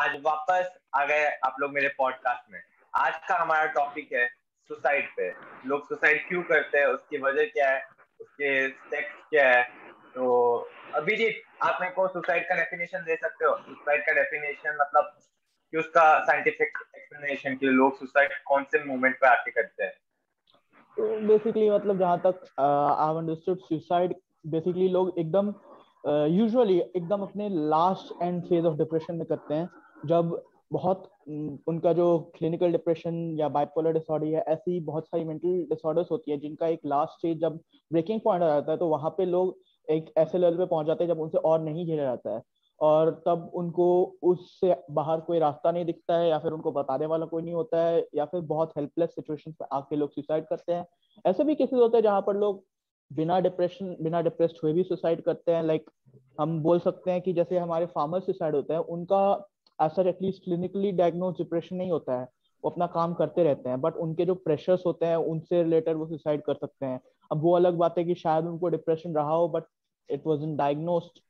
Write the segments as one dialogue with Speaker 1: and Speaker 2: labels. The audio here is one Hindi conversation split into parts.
Speaker 1: आज वापस आ गए आप लोग मेरे पॉडकास्ट में। आज का हमारा टॉपिक है सुसाइड पे। लोग सुसाइड क्यों करते हैं? उसकी वजह क्या है? उसके स्टेप्स क्या है? तो अभिजीत आप मेरे को सुसाइड का डेफिनेशन दे सकते हो? सुसाइड का डेफिनेशन मतलब कि उसका साइंटिफिक एक्सप्लेनेशन कि लोग सुसाइड कौन से मोमेंट पे आके करते हैं।
Speaker 2: तो बेसिकली मतलब जहाँ तक आई अंडरस्टूड सुसाइड बेसिकली लोग एकदम यूजुअली uh, एकदम अपने last end phase of depression में करते हैं। जब बहुत, उनका जो क्लिनिकल डिप्रेशन या बाइपोलर डिसऑर्डर या ऐसी बहुत सारी मेंटल डिसऑर्डर्स होती है, जिनका एक लास्ट स्टेज जब ब्रेकिंग पॉइंट आ जाता है तो वहाँ पे लोग एक ऐसे लेवल पे पहुँच जाते हैं जब उनसे और नहीं झेला जाता है। और तब उनको उससे बाहर कोई रास्ता नहीं दिखता है या फिर उनको बताने वाला कोई नहीं होता है या फिर बहुत हेल्पलेस सिचुएशन पे आके लोग सुसाइड करते हैं। ऐसे भी केसेस होते हैं जहाँ पर लोग बिना डिप्रेशन बिना डिप्रेस्ड हुए भी सुसाइड करते हैं। लाइक हम बोल सकते हैं कि जैसे हमारे फार्मर सुसाइड होते हैं, उनका as at least clinically diagnose depression नहीं होता है। वो अपना काम करते रहते हैं बट उनके जो प्रेशर्स होते हैं, उनसे रिलेटेड वो सुसाइड कर सकते हैं। अब वो अलग बात है कि शायद उनको डिप्रेशन रहा हो but it was in diagnosed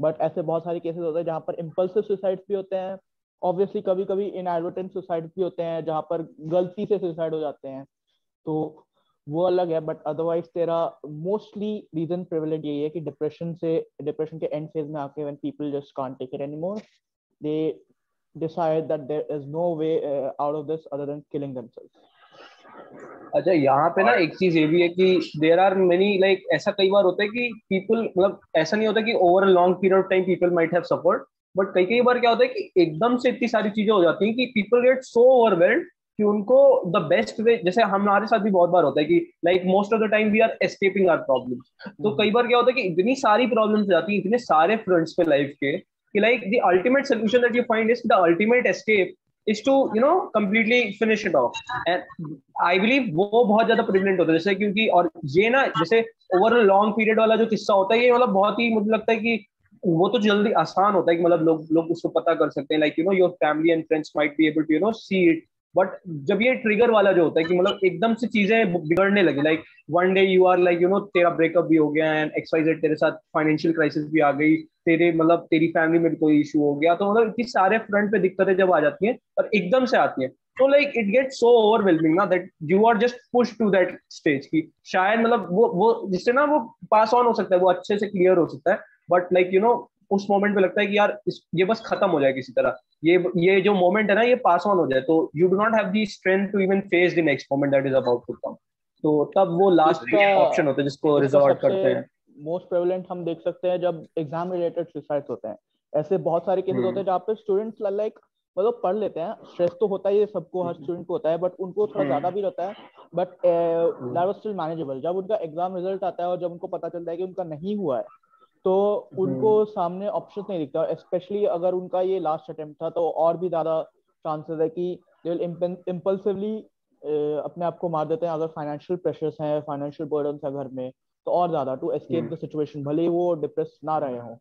Speaker 2: but ऐसे बहुत सारे केसेस होते हैं जहाँ पर इम्पल्सिव सुसाइड भी होते हैं। ऑब्वियसली कभी कभी इनएडवर्टेंट सुसाइड भी होते हैं, जहाँ पर गलती से सुसाइड हो जाते हैं। तो वो अलग है बट अदरवाइज़ तेरा मोस्टली रीजन प्रिविलेंट यही है कि डिप्रेशन से डिप्रेशन के एंड फ़ेज़ में आके when people just can't take it they decide that there is no way uh, out of this other than killing themselves.
Speaker 3: अच्छा यहाँ पे ना एक चीज़ ये भी है कि देर आर मेनी लाइक ऐसा कई बार होता है कि पीपल मतलब ऐसा नहीं होता कि over long period of time people might have support but कई कई बार क्या होता है कि एकदम से इतनी सारी चीज़ें हो जाती हैं कि पीपल गेट सो ओवरवेल्ड कि उनको द बेस्ट वे जैसे हमारे साथ भी बहुत बार होता है कि like most of the time we are escaping our problems तो कई बार क्या होता है कि इतनी सारी प्रॉब्लम्स हो जाती है इतने सारे फ्रंट्स पे लाइफ कि like, the ultimate solution that you find is the ultimate escape is to, you know, completely finish it off. And I believe वो बहुत ज़्यादा प्रिविलेंट होता है, जैसे क्योंकि और ये ना, जैसे ओवर लॉन्ग पीरियड वाला जो किस्सा होता है, ये मतलब बहुत ही मुझे लगता है कि वो तो जल्दी आसान होता है कि मतलब लोग लोग उसको पता कर सकते हैं like you know your family and friends might be able to you know see it but जब ये ट्रिगर वाला जो होता है कि मतलब एकदम से चीज़ें बिगड़ने लगी like one day you are like you know तेरा ब्रेकअप भी हो गया एंड एक्स वाई जेड तेरे साथ फाइनेंशियल क्राइसिस भी आ गई, तेरे मतलब तेरी फैमिली में भी कोई इशू हो गया तो मतलब इतनी सारे फ्रंट पे दिक्कतें जब आ जाती हैं और एकदम से आती हैं तो like it get so overwhelming ना that you are just push to that stage की शायद मतलब वो वो जिससे ना वो पास ऑन हो सकता है, वो अच्छे से क्लियर हो सकता है बट लाइक यू नो उस मोमेंट पे लगता है कि यार ये बस खत्म हो जाए किसी तरह। ये ये जो मोमेंट है ना ये पास ऑन हो जाए तो you do not have the strength to even face the next moment that is about to come तो तब वो लास्ट का ऑप्शन होता है जिसको रिजॉर्ट करते हैं।
Speaker 2: मोस्ट प्रेवलेंट हम देख सकते हैं जब एग्ज़ाम रिलेटेड सुसाइड होते हैं। ऐसे बहुत सारे केसेस होते हैं हम्म। जहाँ पे स्टूडेंट्स लाइक मतलब पढ़ लेते हैं। स्ट्रेस तो होता ही है सबको हर स्टूडेंट को होता है बट उनको थोड़ा ज़्यादा हम्म। भी रहता है। But that was still manageable जब उनका एग्ज़ाम रिज़ल्ट आता है और जब उनको पता चलता है कि उनका नहीं हुआ है तो उनको हम्म। सामने ऑप्शन नहीं दिखता स्पेशली अगर उनका ये लास्ट अटेम्प्ट था तो और भी ज़्यादा चांसेस है कि इम्पल्सिवली अपने आप को मार देते हैं अगर फाइनेंशियल प्रेशर्स हैं फाइनेंशियल बर्डन है घर में तो और ज़्यादा टू एस्केप द सिचुएशन भले ही वो डिप्रेस ना रहे हो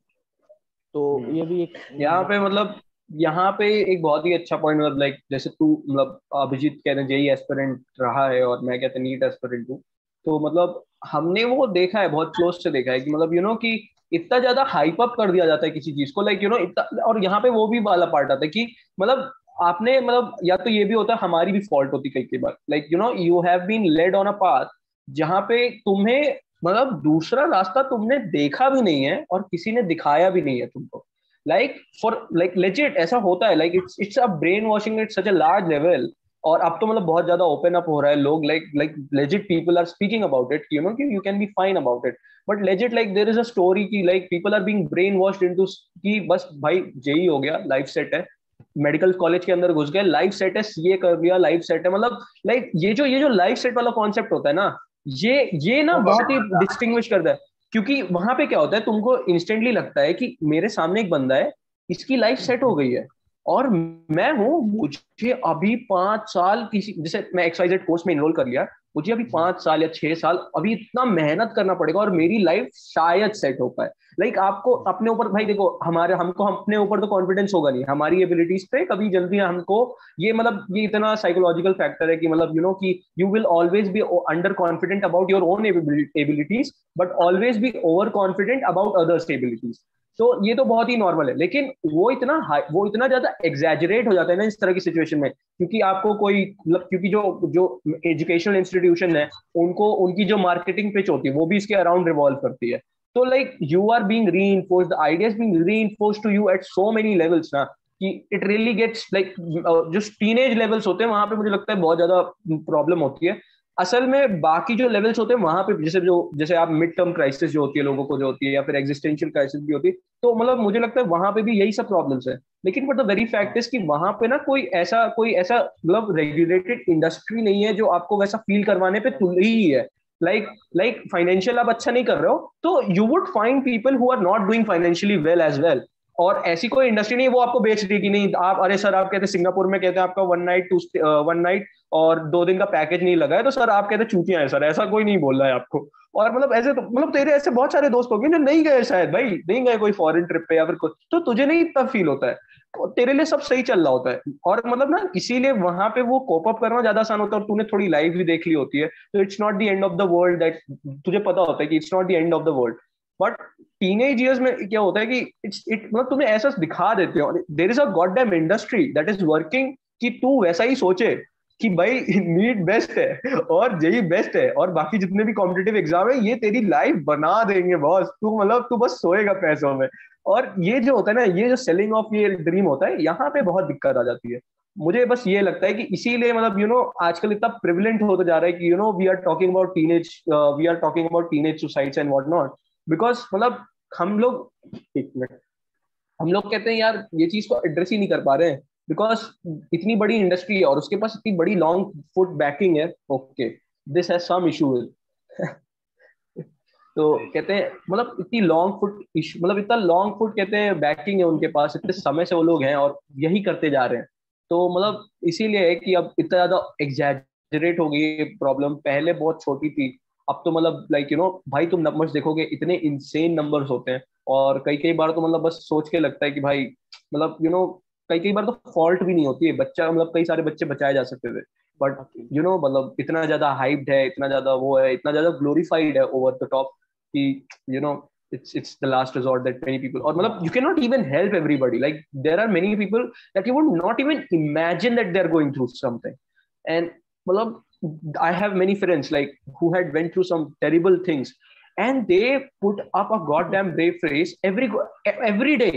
Speaker 2: तो हम्म। ये भी एक
Speaker 3: यहाँ पे मतलब यहाँ पे एक बहुत ही अच्छा पॉइंट मतलब लाइक जैसे तू मतलब अभिजीत कहते हैं जेई एस्पिरेंट रहा है और मैं कहते नीट एस्पिरेंट हूँ तो मतलब हमने वो देखा है बहुत क्लोज से देखा है कि मतलब यू नो कि इतना ज़्यादा हाइप अप कर दिया जाता है किसी चीज़ को लाइक यू नो इतना, और यहाँ पे वो भी वाला पार्ट आता है कि मतलब आपने मतलब या तो ये भी होता है, हमारी भी फॉल्ट होती कई कई बार। Like you know you have been led on a path जहाँ पे तुम्हें मतलब दूसरा रास्ता तुमने देखा भी नहीं है और किसी ने दिखाया भी नहीं है तुमको। लाइक फॉर लाइक लेजिट ऐसा होता है like it's it's a brainwashing it's such a large level और अब तो मतलब बहुत ज़्यादा ओपन अप हो रहा है लोग like like legit people are speaking about it you know कि you can be fine about it but legit like there is a story की like people are being brainwashed into कि बस भाई जेई हो गया लाइफ सेट है। मेडिकल कॉलेज के अंदर घुस गए लाइफ सेट है सीए कर लिया लाइफ सेट है। मतलब लाइक ये जो ये जो लाइफ सेट वाला कॉन्सेप्ट होता है ना ये ये ना बहुत ही डिस्टिंग्विश करता है। क्योंकि वहाँ पे क्या होता है तुमको इंस्टेंटली लगता है कि मेरे सामने एक बंदा है इसकी लाइफ सेट हो गई है। और मैं हूँ मुझे अभी पाँच साल किसी जैसे मैं एक्सवाइजेड कोर्स में इनरोल कर लिया मुझे अभी पाँच साल या छह साल अभी इतना मेहनत करना पड़ेगा और मेरी लाइफ शायद सेट हो पाए। लाइक like आपको अपने ऊपर भाई देखो हमारे हमको अपने ऊपर तो कॉन्फिडेंस होगा नहीं। हमारी एबिलिटीज पे कभी जल्दी हमको ये मतलब ये इतना साइकोलॉजिकल फैक्टर है कि मतलब यू नो कि you will always be under confident about your own abilities but always be over confident about others abilities तो ये तो बहुत ही नॉर्मल है। लेकिन वो इतना वो इतना ज़्यादा एग्जैजरेट हो जाता है ना इस तरह की सिचुएशन में, क्योंकि आपको कोई मतलब क्योंकि जो जो एजुकेशनल इंस्टीट्यूशन है, उनको, उनकी जो मार्केटिंग पिच होती है, वो भी इसके अराउंड रिवॉल्व करती है। तो like you are being re the ideas being re to you at so many levels ना, कि इट रियली गेट्स लाइक जो टीनेज लेवल्स होते हैं, वहाँ पे मुझे लगता है बहुत ज़्यादा प्रॉब्लम होती है। असल में बाकी जो लेवल्स होते हैं, वहाँ पे जैसे जो, जैसे आप मिड टर्म क्राइसिस जो होती है, लोगों को जो होती है, या फिर एग्जिस्टेंशियल क्राइसिस भी होती है तो मतलब मुझे लगता है वहाँ पे भी यही सब प्रॉब्लम्स है। लेकिन but the very fact is कि वहाँ पे ना कोई ऐसा कोई ऐसा मतलब रेगुलेटेड इंडस्ट्री नहीं है जो आपको वैसा फील करवाने पे तुल ही है। लाइक लाइक फाइनेंशियल आप अच्छा नहीं कर रहे हो तो you would find people who are not doing financially well as well और ऐसी कोई इंडस्ट्री नहीं है, वो आपको बेच रही कि नहीं, आप, अरे सर, आप कहते सिंगापुर में कहते हैं आपका one night to one night और दो दिन का पैकेज नहीं लगा है तो सर आप कहते चूतियाँ हैं, सर, ऐसा कोई नहीं बोल रहा है आपको। और मतलब ऐसे तो मतलब तेरे ऐसे बहुत सारे दोस्त होंगे जो नहीं गए शायद भाई, नहीं गए कोई फॉरेन ट्रिप पे या फिर कुछ तो तुझे नहीं इतना फील होता है। तेरे लिए सब सही चल रहा होता है। और मतलब ना, इसीलिए वहाँ पे वो कोप अप करना ज़्यादा आसान होता है और तूने थोड़ी लाइव भी देख ली होती है। तो it's not the end of the world that तुझे पता होता है कि it's not the end of the world but teenage years में क्या होता है कि इट्स इट मतलब तुम्हें ऐसा दिखा देते हो। There is a goddamn industry that is working कि तू वैसा ही सोचे। कि भाई, नीट बेस्ट है और जेई बेस्ट है और बाकी जितने भी कॉम्पिटेटिव एग्ज़ाम है, ये तेरी लाइफ बना देंगे बॉस। तू मतलब तू बस सोएगा पैसों में। और ये जो होता है ना, ये जो सेलिंग ऑफ़ ये ड्रीम होता है, यहाँ पे बहुत दिक्कत आ जाती है। मुझे बस ये लगता है कि इसीलिए मतलब यू नो आजकल इतना प्रिविलेंट होता जा रहा है कि you know we are talking about teenage we are talking about teenage suicides and what not because मतलब हम लोग हम लोग कहते हैं, यार, ये चीज़ को एड्रेस ही नहीं कर पा रहे हैं। बिकॉज़ इतनी बड़ी इंडस्ट्री है और उसके पास इतनी बड़ी लॉन्ग फुट बैकिंग है okay this has some issue तो कहते हैं मतलब इतनी लॉन्ग फुट इशू मतलब इतना लॉन्ग फुट कहते हैं बैकिंग है उनके पास, इतने समय से वो लोग हैं और यही करते जा रहे हैं। तो मतलब इसीलिए है कि अब इतना ज़्यादा एग्जैजरेट हो गई प्रॉब्लम पहले बहुत छोटी थी, अब तो मतलब लाइक यू नो भाई तुम नंबर्स देखोगे, इतने इंसेन नंबर्स होते हैं और कई कई बार तो मतलब बस सोच के लगता है कि भाई मतलब यू नो कई कई बार तो फॉल्ट भी नहीं होती है। बच्चा मतलब कई सारे बच्चे बचाए जा सकते थे। बट यू नो मतलब इतना ज़्यादा हाइप्ड है इतना ज़्यादा वो है इतना ज़्यादा ग्लोरीफाइड है ओवर द टॉप कि you know it's it's the last resort that many people और मतलब you can not even help everybody like there are many people that you would not even imagine that they are going through something and मतलब I have many friends like who had went through some terrible things and they put up a god brave face every every day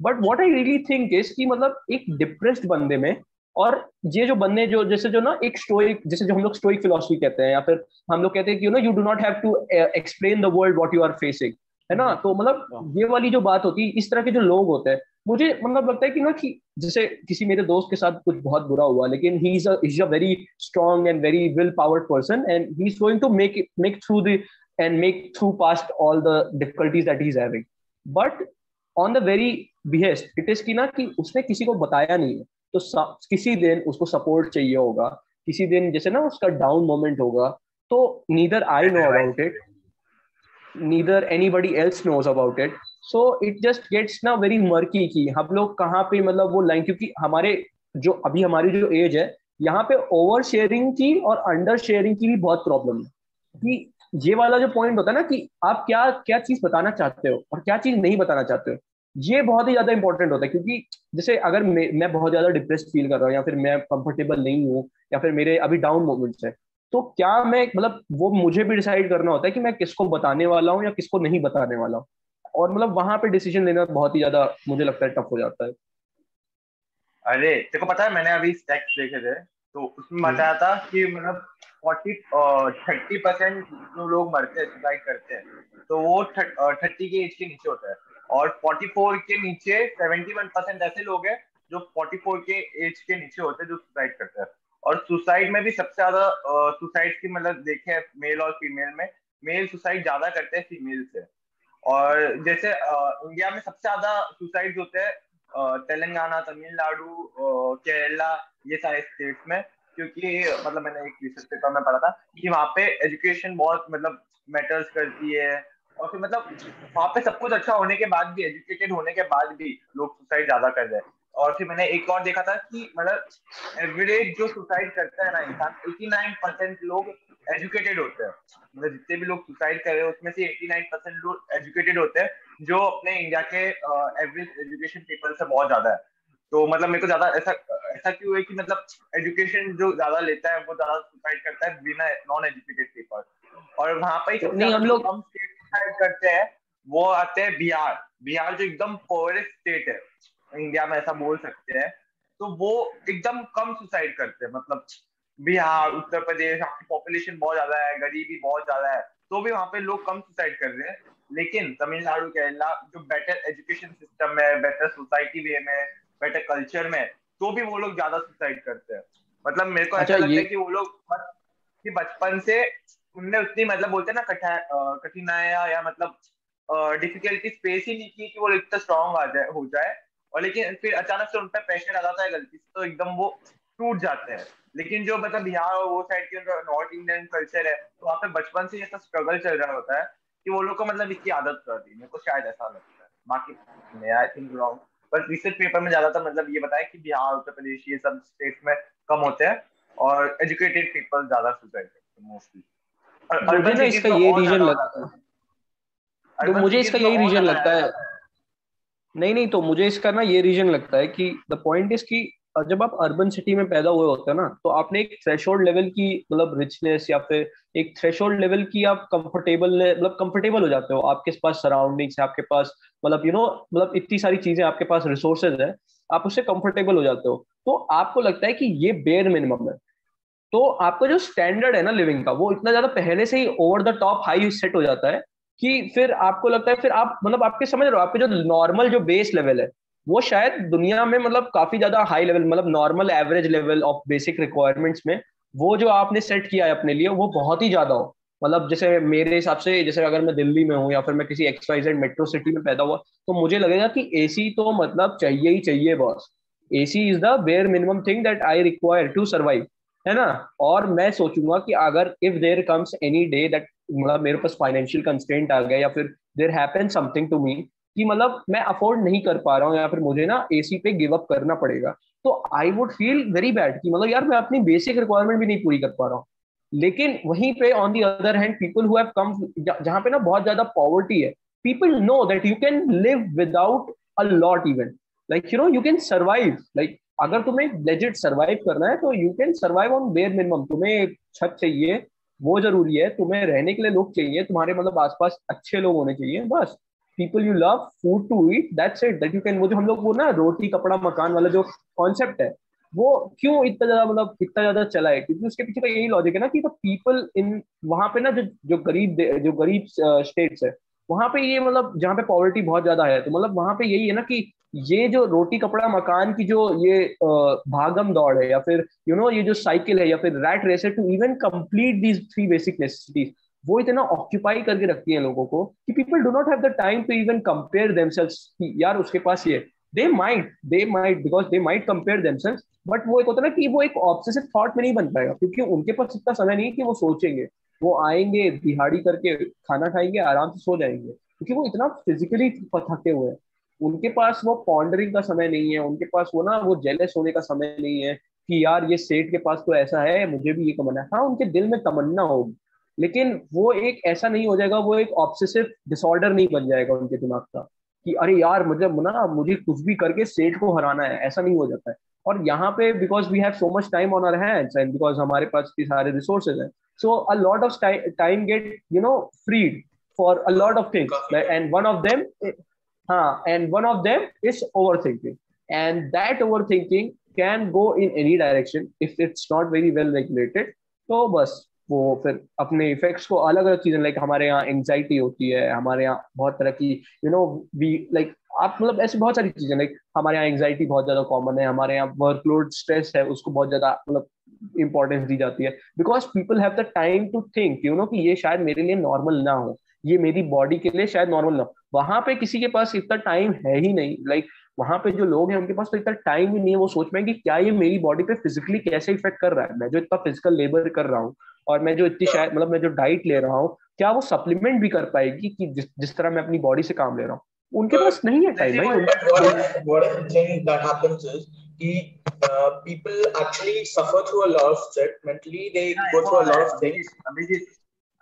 Speaker 3: but what I really think is कि मतलब एक डिप्रेस्ड बंदे में और ये जो बंदे जो जैसे जो ना एक स्टोइक जैसे जो हम लोग स्टोइक फिलोसफी कहते हैं या फिर हम लोग कहते हैं कि you know you do not have to explain the world what you are facing है ना? तो मतलब ये वाली जो बात होती है इस तरह के जो लोग होते हैं मुझे मतलब लगता है कि ना कि जैसे किसी मेरे दोस्त के साथ कुछ बहुत बुरा हुआ लेकिन he is is a very strong and very will powered person and he is going to make make through the and make through past all the difficulties that he is having but on the very behest it is की ना कि उसने किसी को बताया नहीं है। तो किसी दिन उसको सपोर्ट चाहिए होगा। किसी दिन जैसे ना उसका डाउन मोमेंट होगा तो neither I know about it neither anybody else knows about it so it just gets ना वेरी मर्की की हम लोग कहाँ पे मतलब वो लाइन क्योंकि हमारे जो अभी हमारी जो एज है यहाँ पे ओवर शेयरिंग की और अंडर शेयरिंग की भी बहुत प्रॉब्लम है। कि ये वाला जो पॉइंट होता है ना कि आप क्या क्या चीज़ बताना चाहते हो और क्या चीज़ नहीं बताना चाहते हो ये बहुत ही ज़्यादा इंपॉर्टेंट होता है क्योंकि जैसे अगर मैं, मैं बहुत ज़्यादा डिप्रेस फील कर रहा हूँ या फिर मैं कंफर्टेबल नहीं हूँ या फिर मेरे अभी डाउन मोमेंट्स है तो क्या मैं मतलब वो मुझे भी डिसाइड करना होता है कि मैं किसको बताने वाला हूँ या किसको नहीं बताने वाला हूँ और मतलब वहाँ पे डिसीज़न लेना बहुत ही ज़्यादा मुझे लगता है टफ हो जाता है
Speaker 1: अरे तेको पता है मैंने अभी देखे थे तो उसमें हम्म। बताया था कि मतलब फोर्टी थर्टी परसेंट जो लोग मरते हैं सुसाइड करते हैं तो वो थर्टी के एज के नीचे होता है। और फोर्टी फोर के नीचे सेवेंटी वन परसेंट ऐसे लोग हैं जो फोर्टी फोर के एज के नीचे होते हैं, जो सुसाइड करते हैं। और सुसाइड में भी सबसे ज़्यादा सुसाइड की मतलब देखे मेल और फीमेल में मेल सुसाइड ज़्यादा करते हैं फीमेल से। और जैसे इंडिया में सबसे ज़्यादा सुसाइड होते हैं तेलंगाना, तमिलनाडु केरला, ये सारे स्टेट्स में क्योंकि मतलब मैंने एक रिसर्च पेपर में पढ़ा था कि वहाँ पे एजुकेशन बहुत मतलब मैटर्स करती है और फिर मतलब वहाँ पे सब कुछ अच्छा होने के बाद भी एजुकेटेड होने के बाद भी लोग सुसाइड ज़्यादा कर रहे हैं। और फिर मैंने एक और देखा था कि मतलब एवरेज जो सुसाइड करता है ना इंसान 89 परसेंट लोग एजुकेटेड होते हैं। मतलब जितने भी लोग सुसाइड कर रहे हैं, उसमें से 89 परसेंट लोग एजुकेटेड होते हैं, जो अपने इंडिया के एवरेज एजुकेशन पीपल से बहुत ज़्यादा है। तो मतलब मेरे को ज़्यादा ऐसा ऐसा क्यों है कि मतलब एजुकेशन जो ज़्यादा लेता है वो ज़्यादा सुसाइड करता है बिना नॉन एजुकेटेड पीपल और वहाँ पर
Speaker 3: नहीं हम लोग
Speaker 1: हम सुसाइड करते हैं वो आते हैं बिहार। बिहार जो एकदम पोअरेस्ट स्टेट है इंडिया में ऐसा बोल सकते हैं। तो वो एकदम कम सुसाइड करते हैं मतलब बिहार उत्तर प्रदेश वहाँ की पॉपुलेशन बहुत ज़्यादा है गरीबी बहुत ज़्यादा है तो भी वहाँ पे लोग कम सुसाइड कर रहे हैं। लेकिन तमिलनाडु केरला जो बेटर एजुकेशन सिस्टम है बेटर सोसाइटी वे में बेटर कल्चर में तो भी वो लोग ज़्यादा सुसाइड करते हैं। मतलब मेरे को ऐसा अच्छा, लगता है कि वो लोग कि बचपन से उनने उतनी मतलब बोलते हैं ना कठिनाइया या मतलब डिफिकल्टी फेस ही नहीं की कि वो इतना स्ट्रॉन्ग आ जाए हो जाए। और लेकिन फिर अचानक से उन पर प्रेशर आ जाता है गलती से तो एकदम वो टूट जाते हैं। लेकिन जो मतलब बिहार और वो साइड के नॉर्थ इंडियन कल्चर है तो वहाँ पे बचपन से ऐसा स्ट्रगल चल रहा होता है कि वो लोग को मतलब इसकी आदत कर दी मेरे को शायद ऐसा लगता है। बाकी आई थिंक रॉन्ग पर रिसर्च पेपर में ज़्यादातर मतलब ये बताया कि बिहार उत्तर प्रदेश ये सब स्टेट में कम होते हैं और एजुकेटेड पीपल ज़्यादा सुसाइड करते हैं मोस्टली
Speaker 3: मुझे इसका ये रीजन लगता है। तो मुझे इसका यही रीजन लगता है। नहीं नहीं तो मुझे इसका ना ये रीजन लगता है कि द पॉइंट इज़ कि जब आप अर्बन सिटी में पैदा हुए होते हैं ना तो आपने एक थ्रेशोल्ड लेवल की मतलब रिचनेस या फिर एक थ्रेशोल्ड लेवल की आप कंफर्टेबल मतलब कंफर्टेबल हो जाते हो। आपके पास सराउंडिंग्स है, आपके पास मतलब यू नो मतलब इतनी सारी चीज़ें आपके पास रिसोर्सेज है, आप उससे कंफर्टेबल हो जाते हो। तो आपको लगता है कि ये बेयर मिनिमम है। तो आपका जो स्टैंडर्ड है ना लिविंग का, वो इतना ज़्यादा पहले से ही over the top high set हो जाता है कि फिर आपको लगता है, फिर आप मतलब आपके, समझ रहे हो, आपके जो नॉर्मल जो बेस लेवल है वो शायद दुनिया में मतलब काफ़ी ज़्यादा हाई लेवल मतलब normal average level of basic requirements में वो जो आपने सेट किया है अपने लिए, वो बहुत ही ज़्यादा हो। मतलब जैसे मेरे हिसाब से, जैसे अगर मैं दिल्ली में हूँ या फिर मैं किसी एक्सवाइजेड मेट्रो सिटी में पैदा हुआ तो मुझे लगेगा कि एसी तो मतलब चाहिए ही चाहिए boss AC is the bare minimum thing that I require to survive है ना? और मैं सोचूँगा कि अगर if there comes any day that मतलब मेरे पास फाइनेंशियल कंस्टेंट आ गया या फिर there happen something to me कि मतलब मैं अफोर्ड नहीं कर पा रहा हूँ, या फिर मुझे ना एसी पे गिव अप करना पड़ेगा। तो I would feel very bad कि मतलब यार मैं अपनी बेसिक रिक्वायरमेंट भी नहीं पूरी कर पा रहा हूँ। लेकिन वहीं पे on the other hand people who have come जहाँ पे ना बहुत ज़्यादा पॉवर्टी है people know that you can live without a lot even like you know you can survive like अगर तुम्हें लेजिट सर्वाइव करना है तो you can survive on bare minimum तुम्हें छत चाहिए, वो ज़रूरी है। तुम्हें रहने के लिए लोग चाहिए। तुम्हारे मतलब आसपास अच्छे लोग होने चाहिए, बस। People you love food to eat that's it that you can वो जो हम लोग वो ना रोटी कपड़ा मकान वाला जो कॉन्सेप्ट है वो क्यों इतना ज़्यादा मतलब इतना ज़्यादा चला है? क्योंकि उसके पीछे का यही लॉजिक है ना कि पीपल इन वहाँ पे ना जो जो गरीब जो गरीब स्टेट्स है वहाँ पे ये मतलब जहाँ पे पॉवर्टी बहुत ज़्यादा है तो मतलब वहाँ पे यही है ना कि ये जो रोटी कपड़ा मकान की जो ये भागम दौड़ है या फिर यू you नो know, ये जो साइकिल है या फिर रैट रेस है to even complete these three basic necessities वो इतना ऑक्यूपाई करके रखती है लोगों को कि people do not have the time to even compare यार उसके पास ये they might they might because they might compare themselves but वो एक होता ना कि वो एक ऑब्सेसिव थॉट में नहीं बन पाएगा, क्योंकि उनके पास इतना समय नहीं है कि वो सोचेंगे। वो आएँगे, दिहाड़ी करके खाना खाएँगे, आराम से सो जाएँगे, क्योंकि वो इतना फिजिकली थके हुए हैं। उनके पास वो पॉन्डरिंग का समय नहीं है, उनके पास वो ना, वो जेलस होने का समय नहीं है कि यार ये सेठ के पास तो ऐसा है, मुझे भी ये है। हाँ उनके दिल में तमन्ना होगी। लेकिन वो एक ऐसा नहीं हो जाएगा वो एक ऑब्सेसिव डिसऑर्डर नहीं बन जाएगा उनके दिमाग का कि अरे यार मुझे ना मुझे कुछ भी करके सेठ को हराना है ऐसा नहीं हो जाता है। और यहाँ पे because we have so much time on our hands and because हमारे पास इतने सारे रिसोर्सेज हैं so a lot of time get you know freed for a lot of things and one of them हाँ and one of them is over thinking and that over thinking can go in any direction if it's not very well regulated तो बस वो फिर अपने इफेक्ट्स को अलग अलग चीज़ें लाइक हमारे यहाँ एंगजाइटी होती है, हमारे यहाँ बहुत तरह की यू नो वी लाइक आप मतलब ऐसी बहुत सारी चीज़ें लाइक हमारे यहाँ एंगजाइटी बहुत ज़्यादा कॉमन है, हमारे यहाँ वर्कलोड स्ट्रेस है, उसको बहुत ज़्यादा मतलब इंपॉर्टेंस दी जाती है। Because people have the time to think you know कि ये शायद मेरे लिए नॉर्मल ना हो। ये मेरी बॉडी के लिए शायद नॉर्मल ना हो। वहाँ पे किसी के पास इतना टाइम है ही नहीं। लाइक like, वहाँ पे जो लोग हैं उनके पास तो इतना टाइम ही नहीं है। वो सोच पाए कि क्या ये मेरी बॉडी पे फिजिकली कैसे इफ़ेक्ट कर रहा है? मैं जो इतना फ़िज़िकल लेबर कर रहा हूँ और मैं जो इतनी शायद मतलब मैं जो डाइट ले रहा हूँ क्या वो सप्लीमेंट भी कर पाएगी कि जिस जिस तरह मैं अपनी बॉडी से काम ले रहा हूँ? उनके पास नहीं है टाइम भाई।
Speaker 4: कि people actually suffer through a lot of stress mentally they go through a lot of things.
Speaker 1: Abhijit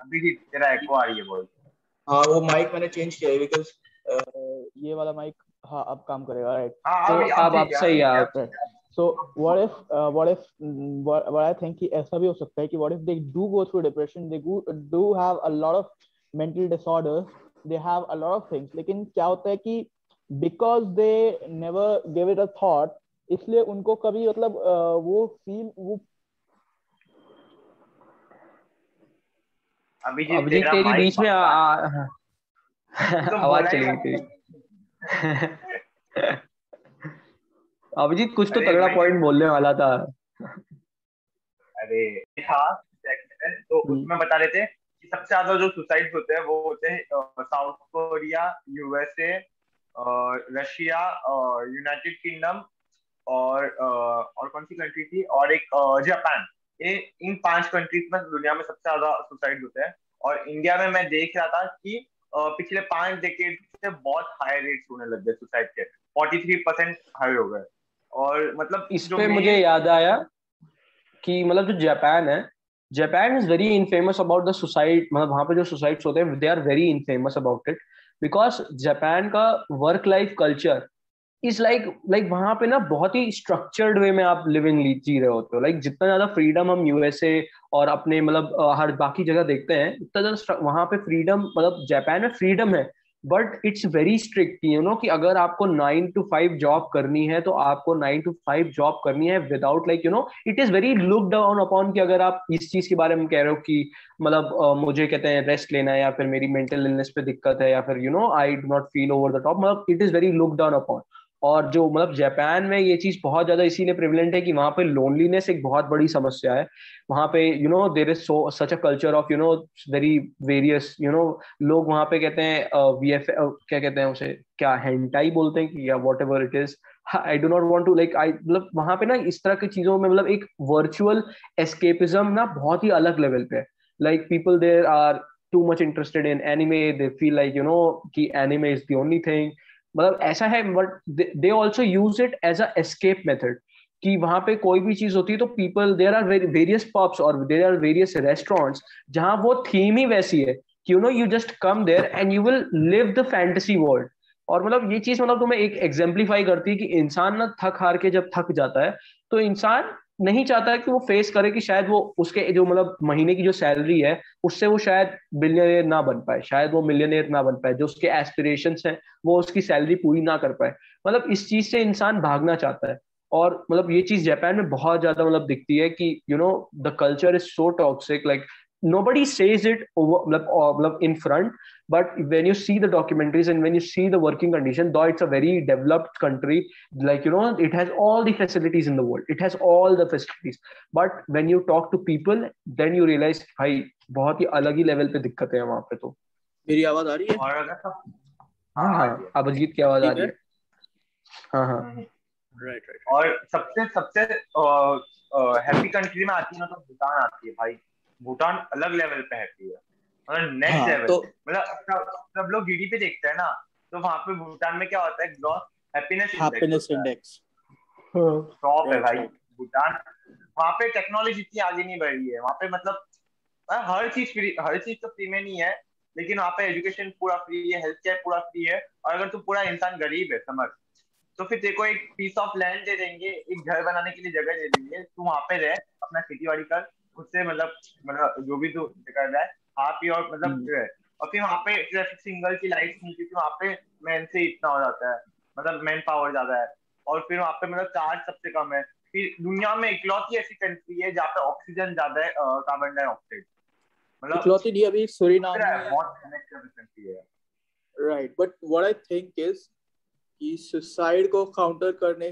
Speaker 1: Abhijit तेरा एको आ रही है बहुत
Speaker 4: हाँ वो माइक मैंने चेंज किया है बिकॉज़ uh,
Speaker 5: ये वाला माइक हाँ अब काम करेगा राइट
Speaker 1: हाँ,
Speaker 3: तो अब आप सही आ रहे हैं.
Speaker 5: So what if what if what I think कि ऐसा भी हो सकता है कि what if they do go through depression they do have a lot of mental disorders they have a lot of things लेकिन क्या होता है कि because they never give it a thought इसलिए उनको कभी मतलब uh, वो फील वो
Speaker 1: अभिजीत
Speaker 3: अभिजीत
Speaker 1: तेरी
Speaker 3: बीच में आवाज़ चली गई तेरी अभिजीत कुछ तो तगड़ा पॉइंट बोलने वाला था।
Speaker 1: अरे था तो उसमें बता रहे थे कि सबसे ज़्यादा जो सुसाइड होते हैं वो होते हैं South Korea USA Russia United Kingdom और और कौन सी कंट्री थी? और एक जापान ये इन पाँच कंट्रीज़ में दुनिया में सबसे ज़्यादा सुसाइड होते हैं। और इंडिया में मैं देख रहा था कि पिछले पाँच डेकेड से बहुत हाई रेट्स होने लग गए सुसाइड के। 43 परसेंट हाई हो गए। और मतलब
Speaker 3: इस पे मुझे याद आया कि मतलब जो जापान है Japan is very infamous about the suicide मतलब वहाँ पे जो सुसाइड्स होते हैं they are very infamous about it because Japan का work life culture is like like वहाँ पे ना बहुत ही स्ट्रक्चर्ड वे में आप लिविंग जी रहे होते हो। लाइक जितना ज़्यादा फ्रीडम हम यूएसए और अपने मतलब हर बाकी जगह देखते हैं उतना ज़्यादा वहाँ पे फ्रीडम मतलब जापान में फ्रीडम है। But it's very strict you know कि अगर आपको नाइन टू फाइव जॉब करनी है तो आपको नाइन टू फाइव जॉब करनी है without like you know it is very look down upon कि अगर आप इस चीज़ के बारे में कह रहे हो कि मतलब अ, मुझे कहते हैं रेस्ट लेना है या फिर मेरी मेंटल इलनेस पे दिक्कत है या फिर you know I do not feel over the top मतलब it is very look down upon और जो मतलब जापान में ये चीज़ बहुत ज़्यादा इसीलिए प्रिविलेंट है कि वहाँ पे लोनलीनेस एक बहुत बड़ी समस्या है। वहाँ पे you know there is so such a culture of you know very various you know लोग वहाँ पे कहते हैं वी एफ़ क्या कहते हैं उसे, क्या हेंटाई बोलते हैं कि, या whatever it is I do not want to like I मतलब वहाँ पे ना इस तरह की चीज़ों में मतलब एक वर्चुअल एस्केपिज्म ना बहुत ही अलग लेवल पे like people there are too much interested in anime they feel like you know कि anime is the only thing मतलब ऐसा है but they also use it as a escape method कि वहाँ पे कोई भी चीज़ होती है तो people there are various pubs और देर आर वेरियस रेस्टोरेंट्स जहाँ वो थीम ही वैसी है कि you know you just come there and you will live the fantasy world और मतलब ये चीज़ मतलब तुम्हें एक एग्जाम्पलीफाई करती है कि इंसान ना थक हार के जब थक जाता है तो इंसान नहीं चाहता कि वो फेस करे कि शायद वो उसके जो मतलब महीने की जो सैलरी है, उससे वो शायद बिलियनियर ना बन पाए, शायद वो मिलियनियर ना बन पाए, जो उसके एस्पिरेशंस हैं, वो उसकी सैलरी पूरी ना कर पाए। मतलब इस चीज़ से इंसान भागना चाहता है। और मतलब ये चीज़ जापान में बहुत ज़्यादा मतलब दिखती है कि you know the culture is so toxic like nobody says it over मतलब मतलब in front but when you see the documentaries and when you see the working condition though it's a very developed country like you know it has all the facilities in the world it has all the facilities but when you talk to people then you realize भाई बहुत ही अलग ही लेवल पे दिक्कत है वहाँ पे तो
Speaker 2: मेरी आवाज़ आ रही है
Speaker 1: और अगर
Speaker 3: हाँ हाँ अभिजीत की आवाज़ आ रही है हाँ हाँ
Speaker 2: राइट राइट
Speaker 1: और सबसे सबसे हैप्पी कंट्री में आती है ना तो भूटान आती है भाई भूटान अलग लेवल पे हैप्पी है मतलब नेक्स्ट
Speaker 2: हाँ,
Speaker 1: लेवल
Speaker 2: तो-
Speaker 1: मतलब सब लोग जीडीपी देखते हैं ना तो वहाँ पे भूटान में क्या होता है gross happiness
Speaker 2: happiness index
Speaker 1: top है। भाई भूटान। वहाँ पे टेक्नोलॉजी इतनी आगे नहीं बढ़ रही है। वहाँ पे मतलब हर चीज़ फ्री हर चीज़ तो फ्री में नहीं है लेकिन वहाँ पे एजुकेशन पूरा फ्री है हेल्थ केयर पूरा फ्री है और अगर तू पूरा इंसान गरीब है समझ। तो फिर तेरे को एक पीस ऑफ़ लैंड दे देंगे एक घर बनाने के लिए जगह दे देंगे तू वहाँ पे रह अपना खेती बाड़ी कर उससे मतलब मतलब जो भी तू कर रहा है खा पी और मतलब
Speaker 2: हम्म।
Speaker 1: और फिर वहाँ पे ट्रैफ़िक सिग्नल की लाइट नहीं क्योंकि वहाँ पे मैन से इतना हो जाता है। मतलब मैन पावर ज़्यादा है। और फिर वहाँ पे मतलब चार्ज सबसे कम है। फिर दुनिया में इकलौती ऐसी कंट्री है जहाँ पे ऑक्सीजन ज़्यादा है कार्बन डाइऑक्साइड मतलब
Speaker 2: इकलौती नहीं अभी सुरीनाम में
Speaker 1: बहुत connected country है।
Speaker 2: Right but what I think is कि सुसाइड को काउंटर करने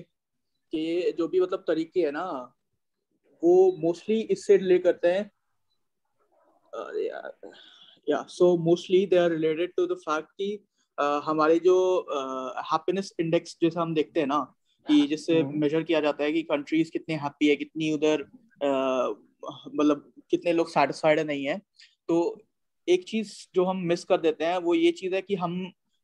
Speaker 2: के जो भी मतलब तरीके है ना वो मोस्टली इससे रिलेट करते हैं या so mostly they are related to the fact कि हमारे जो हैप्पीनेस इंडेक्स जैसे हम देखते हैं ना कि जिससे
Speaker 3: हम्म।
Speaker 2: मेजर किया जाता है कि कंट्रीज़ कितनी हैप्पी है कितनी उधर मतलब कितने लोग सेटिस्फाइड नहीं है तो एक चीज़ जो हम मिस कर देते हैं वो ये चीज़ है कि हम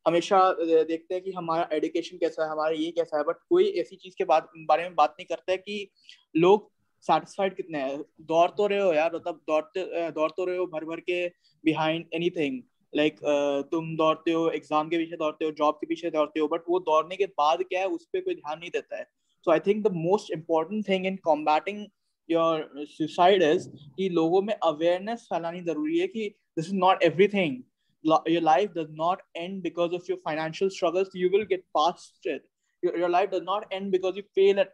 Speaker 2: हमेशा देखते हैं कि हमारा एडुकेशन कैसा है हमारा ये कैसा है बट कोई ऐसी चीज़ के बारे में बात नहीं करता है कि लोग सेटिस्फाइड कितने हैं? दौड़ तो रहे हो यार मतलब दौड़ते दौड़ तो रहे हो भर भर के बिहाइंड एनीथिंग लाइक like, तुम दौड़ते हो एग्ज़ाम के पीछे दौड़ते हो जॉब के पीछे दौड़ते हो बट वो दौड़ने के बाद क्या है उस पर कोई ध्यान नहीं देता है. So I think the most important thing in combating your suicide is कि लोगों में अवेयरनेस फैलानी ज़रूरी है कि this is not everything your life does not end because of your financial struggles. You will get past it. Your, your life does not end because you fail at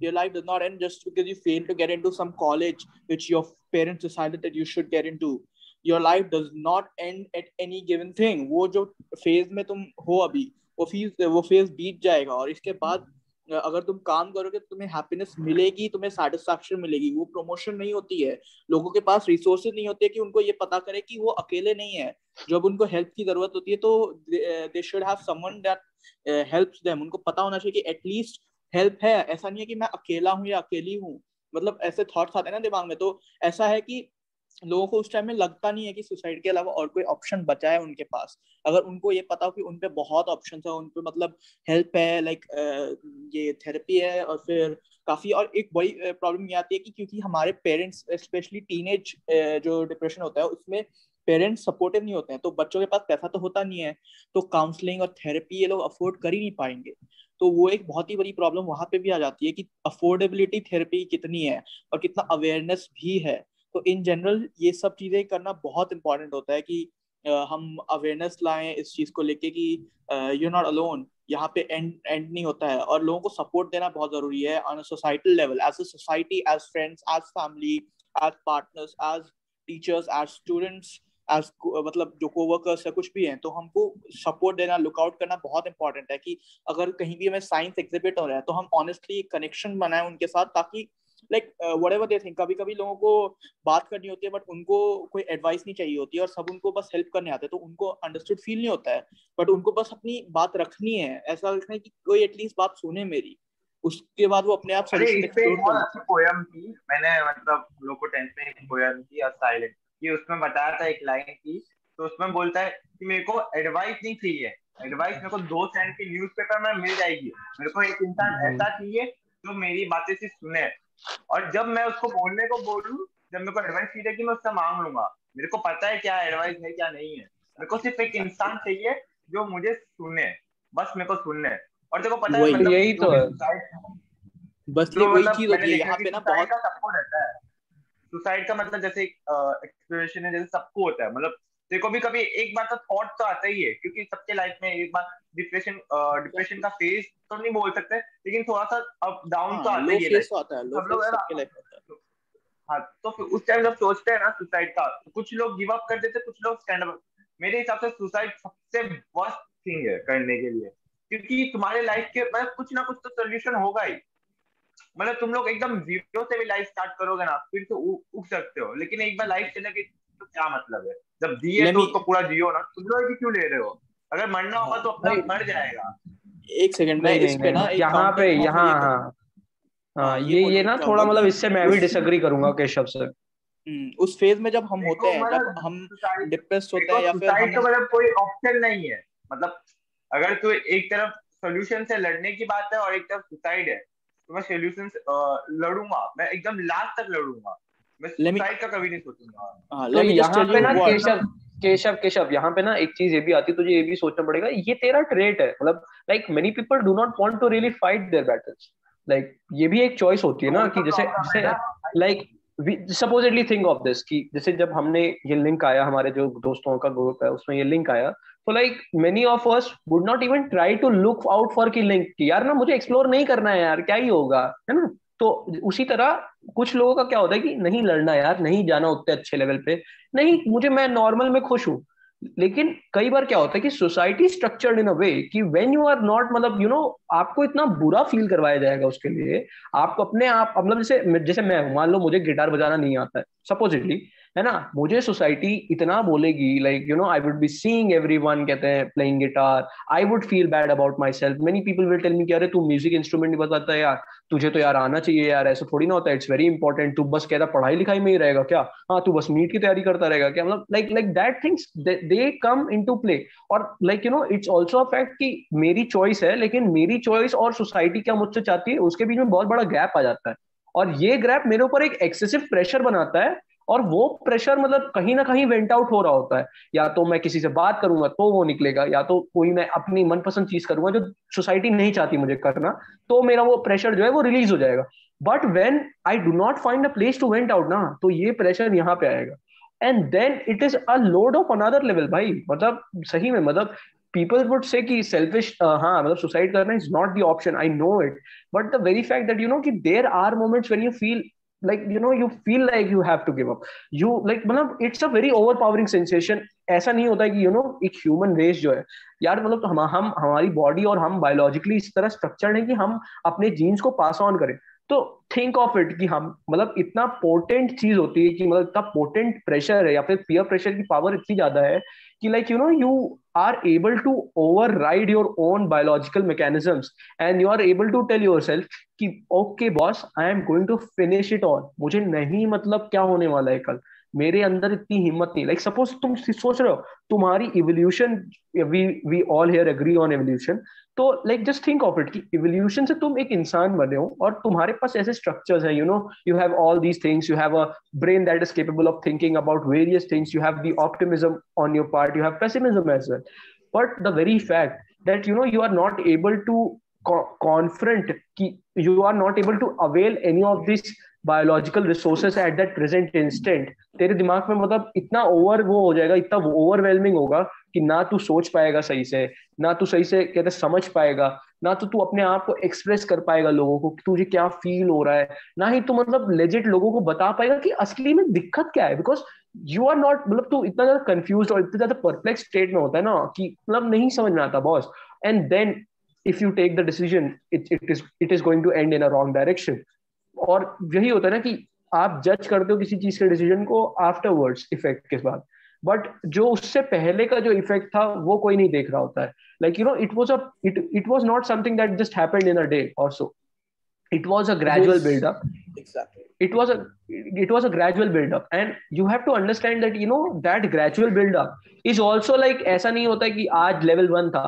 Speaker 2: your life does not end just because you fail to get into some college which your parents decided that you should get into. Your life does not end at any given thing. वो जो फ़ेज़ में तुम हो अभी, वो फ़ेज़ वो फ़ेज़ बीत जाएगा और इसके बाद, अगर तुम काम करोगे तो तुम्हें हैप्पीनेस मिलेगी, तुम्हें सेटिस्फैक्शन मिलेगी। वो प्रमोशन नहीं होती है। लोगों के पास रिसोर्सेज नहीं होते कि उनको ये पता करे कि वो अकेले नहीं है। जब उनको हेल्प की ज़रूरत होती है तो they should have someone that helps them उनको पता होना चाहिए कि एटलीस्ट हेल्प है। ऐसा नहीं है कि मैं अकेला हूँ या अकेली हूँ। मतलब ऐसे थॉट्स आते हैं ना दिमाग में तो ऐसा है कि लोगों को उस टाइम में लगता नहीं है कि सुसाइड के अलावा और कोई ऑप्शन बचा है उनके पास। अगर उनको ये पता हो कि उनपे बहुत ऑप्शन है उनपे मतलब हेल्प है लाइक ये थेरेपी है और फिर काफ़ी और एक बड़ी प्रॉब्लम ये आती है कि क्योंकि हमारे पेरेंट्स स्पेशली टीनेज जो डिप्रेशन होता है, उसमें पेरेंट्स सपोर्टिव नहीं होते हैं। तो बच्चों के पास पैसा तो होता नहीं है तो काउंसलिंग और थेरेपी ये लोग अफोर्ड कर ही नहीं पाएँगे। तो वो एक बहुत ही बड़ी प्रॉब्लम वहाँ पे भी आ जाती है कि अफोर्डेबिलिटी थेरेपी कितनी है और कितना अवेयरनेस भी है। तो इन जनरल ये सब चीज़ें करना बहुत इंपॉर्टेंट होता है कि हम अवेयरनेस लाएँ इस चीज़ को लेके कि यू नॉट अलोन यहाँ पे एंड एंड नहीं होता है। और लोगों को सपोर्ट देना बहुत ज़रूरी है on societal level as a society as friends as family as partners as teachers as students as मतलब जो को वर्कर्स है कुछ भी हैं तो हमको सपोर्ट देना लुकआउट करना बहुत इंपॉर्टेंट है कि अगर कहीं भी हमें साइंस एग्जिबिट हो रहा है तो हम ऑनेस्टली कनेक्शन बनाए उनके साथ ताकि like whatever they think कभी कभी लोगों को बात करनी होती है बट उनको कोई एडवाइस नहीं चाहिए होती है और सब उनको बस हेल्प करने आते हैं तो उनको अंडरस्टूड फील नहीं होता है। बट उनको बस अपनी बात रखनी है ऐसा रखना है कि कोई एटलीस्ट बात सुने मेरी। उसके बाद वो अपने आप
Speaker 1: अच्छी पोयम थी मैंने मतलब लोग को टेंथ में एक पोयम थी साइलेंट कि उसमें बताया था एक लाइन की तो उसमें बोलता है कि मेरे को एडवाइस नहीं चाहिए। एडवाइस मेरे को दो सेंट की न्यूज़पेपर में मिल जाएगी। मेरे को एक इंसान हम्म। ऐसा चाहिए जो मेरी बातें से सुने। और जब मैं उसको बोलने को बोलूँ जब मेरे को एडवाइस चाहिए कि मैं उससे मांग लूँगा मेरे को पता है क्या एडवाइस है क्या नहीं है। मेरे को सिर्फ़ एक इंसान चाहिए जो मुझे सुने। बस मेरे को सुनने और देखो पता है
Speaker 3: मतलब यही तो है।
Speaker 2: बस ये वही चीज़ होती है। यहाँ पे ना बहुत
Speaker 1: सबको रहता है। सुसाइड का मतलब जैसे एक्सप्लोरेशन है जैसे सबको होता है। मतलब देखो भी कभी एक बार तो थॉट तो आता ही है क्योंकि सबके लाइफ में एक बार डिप्रेशन डिप्रेशन का फ़ेज़ तो नहीं बोल सकते लेकिन थोड़ा सा अप डाउन हाँ, तो आता ही है
Speaker 2: तो सब लोग
Speaker 1: हाँ। तो फिर उस टाइम जब सोचते हैं ना सुसाइड का तो कुछ लोग गिव अप कर देते कुछ लोग स्टैंड अप मेरे हिसाब से सुसाइड सबसे वर्स्ट थिंग है करने के लिए क्योंकि तुम्हारे लाइफ के मतलब कुछ ना कुछ तो सोल्यूशन होगा ही। मतलब तुम लोग एकदम ज़ीरो से भी लाइफ स्टार्ट करोगे ना फिर तो उग सकते हो। लेकिन एक बार लाइफ चले गई तो क्या मतलब है? जब दिए तो उसको पूरा जियो ना तुम लोग क्यों ले रहे हो? अगर मरना होगा तो अपना मर जाएगा।
Speaker 2: एक सेकंड में इस पे ना
Speaker 3: यहाँ पे यहाँ हाँ। हाँ ये ये ना थोड़ा मतलब इससे मैं भी डिसएग्री करूँगा केशव सर।
Speaker 2: हम्म, उस फ़ेज़ में जब हम होते हैं जब मतलब हम डिप्रेस होते हैं या फिर
Speaker 1: हम तो मतलब कोई ऑप्शन नहीं है। मतलब अगर तू एक तरफ़ सॉल्यूशन से लड़ने की बात है और एक तरफ़ सुसाइड है तो मैं सोल्यूशन लड़ूँगा। मैं एकदम लास्ट तक लड़ूँगा। मैं सुसाइड का कभी नहीं सोचूँगा।
Speaker 3: हाँ, तो यहाँ पे ना केशव केशव केशव यहाँ पे ना एक चीज़ ये भी आती है तुझे ये भी सोचना पड़ेगा ये तेरा ट्रेट है। मतलब like many people do not want to really fight their battles like ये भी एक चॉइस होती है ना कि जैसे जैसे like supposedly think of this कि जैसे जब हमने ये लिंक आया हमारे जो दोस्तों का ग्रुप है उसमें ये लिंक आया तो like many of us would not even try to look out for की लिंक यार ना, मुझे एक्सप्लोर नहीं करना है यार, क्या ही होगा? है ना? तो उसी तरह कुछ लोगों का क्या होता है कि नहीं लड़ना यार, नहीं जाना उतने अच्छे लेवल पे। नहीं, मुझे, मैं नॉर्मल में खुश हूँ। लेकिन कई बार क्या होता है कि society structured in a way कि व्हेन यू आर नॉट मतलब यू नो आपको इतना बुरा फील करवाया जाएगा उसके लिए आप अपने आप मतलब जैसे जैसे मैं मान लो मुझे गिटार बजाना नहीं आता है सपोजिटली है ना? मुझे सोसाइटी इतना बोलेगी like you know I would be seeing everyone कहते हैं playing guitar I would feel bad about myself many people will tell me कि अरे तू म्यूज़िक इंस्ट्रूमेंट नहीं बताता है यार. तुझे तो यार आना चाहिए यार, ऐसा थोड़ी ना होता है. इट्स वेरी इंपॉर्टेंट तू बस कहता पढ़ाई लिखाई में ही रहेगा क्या? हाँ तू बस नीट की तैयारी करता रहेगा क्या? मतलब like like that things they come into play और like you know it's also a fact कि मेरी चॉइस है, लेकिन मेरी चॉइस और सोसाइटी क्या मुझसे चाहती है, उसके बीच में बहुत बड़ा गैप आ जाता है. और ये गैप मेरे ऊपर एक एक्सेसिव प्रेशर बनाता है और वो प्रेशर मतलब कहीं ना कहीं वेंट आउट हो रहा होता है। या तो मैं किसी से बात करूँगा तो वो निकलेगा या तो कोई मैं अपनी मनपसंद चीज़ करूँगा जो सोसाइटी नहीं चाहती मुझे करना तो मेरा वो प्रेशर जो है वो रिलीज़ हो जाएगा। But when I do not find a place to vent out ना तो ये प्रेशर यहाँ पे आएगा। And then it is a load of another level भाई। मतलब सही में मतलब people would say कि selfish uh, हाँ मतलब suicide करना is not the option I know it but the very fact that you know कि there are moments when you feel like, you know, you feel like you have to give up. You, like मतलब it's a very overpowering sensation. ऐसा नहीं होता है कि यू नो एक ह्यूमन रेस जो है, यार मतलब हम हम, हमारी बॉडी और हम बायोलॉजिकली इस तरह स्ट्रक्चर्ड है कि हम अपने जीन्स को पास ऑन करें। तो थिंक ऑफ़ इट कि हम मतलब इतना पोटेंट चीज़ होती है कि मतलब इतना पोटेंट प्रेशर है या फिर पीयर प्रेशर की पावर इतनी ज़्यादा है कि like you know you are able to override your own biological mechanisms and you are able to tell yourself कि okay boss I am going to finish it all मुझे नहीं मतलब क्या होने वाला है कल मेरे अंदर इतनी हिम्मत नहीं। लाइक like, सपोज़ तुम सोच रहे हो तुम्हारी evolution we we all here agree on evolution तो like just think of it कि इवोल्यूशन से तुम एक इंसान बने हो और तुम्हारे पास ऐसे स्ट्रक्चर्स हैं you know you have all these things you have a brain that is capable of thinking about various things you have the optimism on your part you have pessimism as well but the very fact that you know you are not able to confront ki you are not able to avail any of this biological resources at that present instant तेरे दिमाग में मतलब इतना ओवर वो हो जाएगा, इतना ओवरवेलमिंग होगा कि ना तू सोच पाएगा सही से, ना तू सही से कहते समझ पाएगा, ना तो तू अपने आप को एक्सप्रेस कर पाएगा लोगों को तुझे क्या फील हो रहा है, ना ही तू मतलब लेजिट लोगों को बता पाएगा कि असली में दिक्कत क्या है बिकॉज़ यू आर नॉट मतलब तू इतना ज़्यादा कंफ्यूज और इतना ज़्यादा परप्लेक्स स्टेट में होता है ना कि मतलब नहीं समझ में आता boss and then if you take the decision it is it is going to end in a wrong direction और यही होता है ना कि आप जज करते हो किसी चीज़ के डिसीज़न को आफ्टरवर्ड्स इफ़ेक्ट के बाद। बट जो उससे पहले का जो इफ़ेक्ट था वो कोई नहीं देख रहा होता है। Like you know it was a it it was not something that just happened in a day it was a gradual build up
Speaker 2: exactly.
Speaker 3: It was a it was a gradual build up and you have to understand that you know that gradual build up is also like ऐसा नहीं होता कि आज लेवल वन था।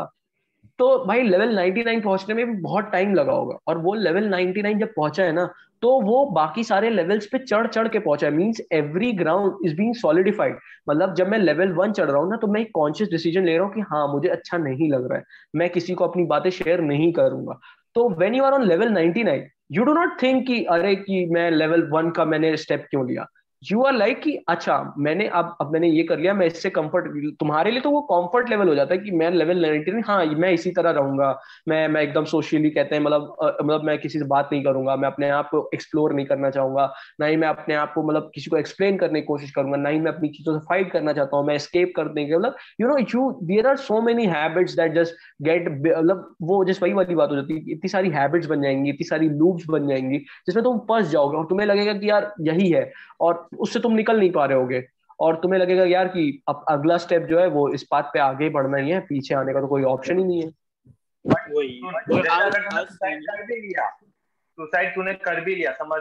Speaker 3: तो भाई लेवल 99 पहुँचने में भी बहुत टाइम लगा होगा। और वो लेवल 99 जब पहुँचा है ना तो वो बाकी सारे लेवल्स पे चढ़ चढ़ के पहुँचा है। Means every ground is being solidified मतलब जब मैं लेवल वन चढ़ रहा हूँ ना तो मैं एक कॉन्शियस डिसीज़न ले रहा हूँ कि हाँ मुझे अच्छा नहीं लग रहा है। मैं किसी को अपनी बातें शेयर नहीं करूँगा। तो when you are on level ninety nine you do not think कि अरे कि मैं लेवल वन का मैंने स्टेप क्यों लिया? यू आर लाइक कि अच्छा मैंने अब अब मैंने ये कर लिया, मैं इससे कंफर्ट तुम्हारे लिए तो वो कंफर्ट लेवल हो जाता है कि मैं लेवल नाइनटीन हाँ मैं इसी तरह रहूँगा। मैं मैं एकदम सोशली कहते हैं मतलब मतलब मैं किसी से बात नहीं करूँगा, मैं अपने आप को एक्सप्लोर नहीं करना चाहूँगा, ना ही मैं अपने आप को मतलब किसी को एक्सप्लेन करने की कोशिश करूँगा, ना ही मैं अपनी चीज़ों से फाइट करना चाहता हूँ, मैं स्केप करने के मतलब you know you there are so many habits that just get मतलब वो जस्ट वही वाली बात हो जाती है इतनी सारी हैबिट्स बन जाएँगी, इतनी सारी लूप्स बन जाएँगी, जिसमें तुम फंस जाओगे और तुम्हें लगेगा कि यार, यही है। और उससे तुम निकल नहीं पा रहे होगे। और तुम्हें लगेगा यार कि अब अगला स्टेप जो है वो इस बात पे आगे बढ़ना ही है पीछे आने का तो कोई ऑप्शन ही नहीं है।
Speaker 1: सुसाइड तूने कर भी लिया समझ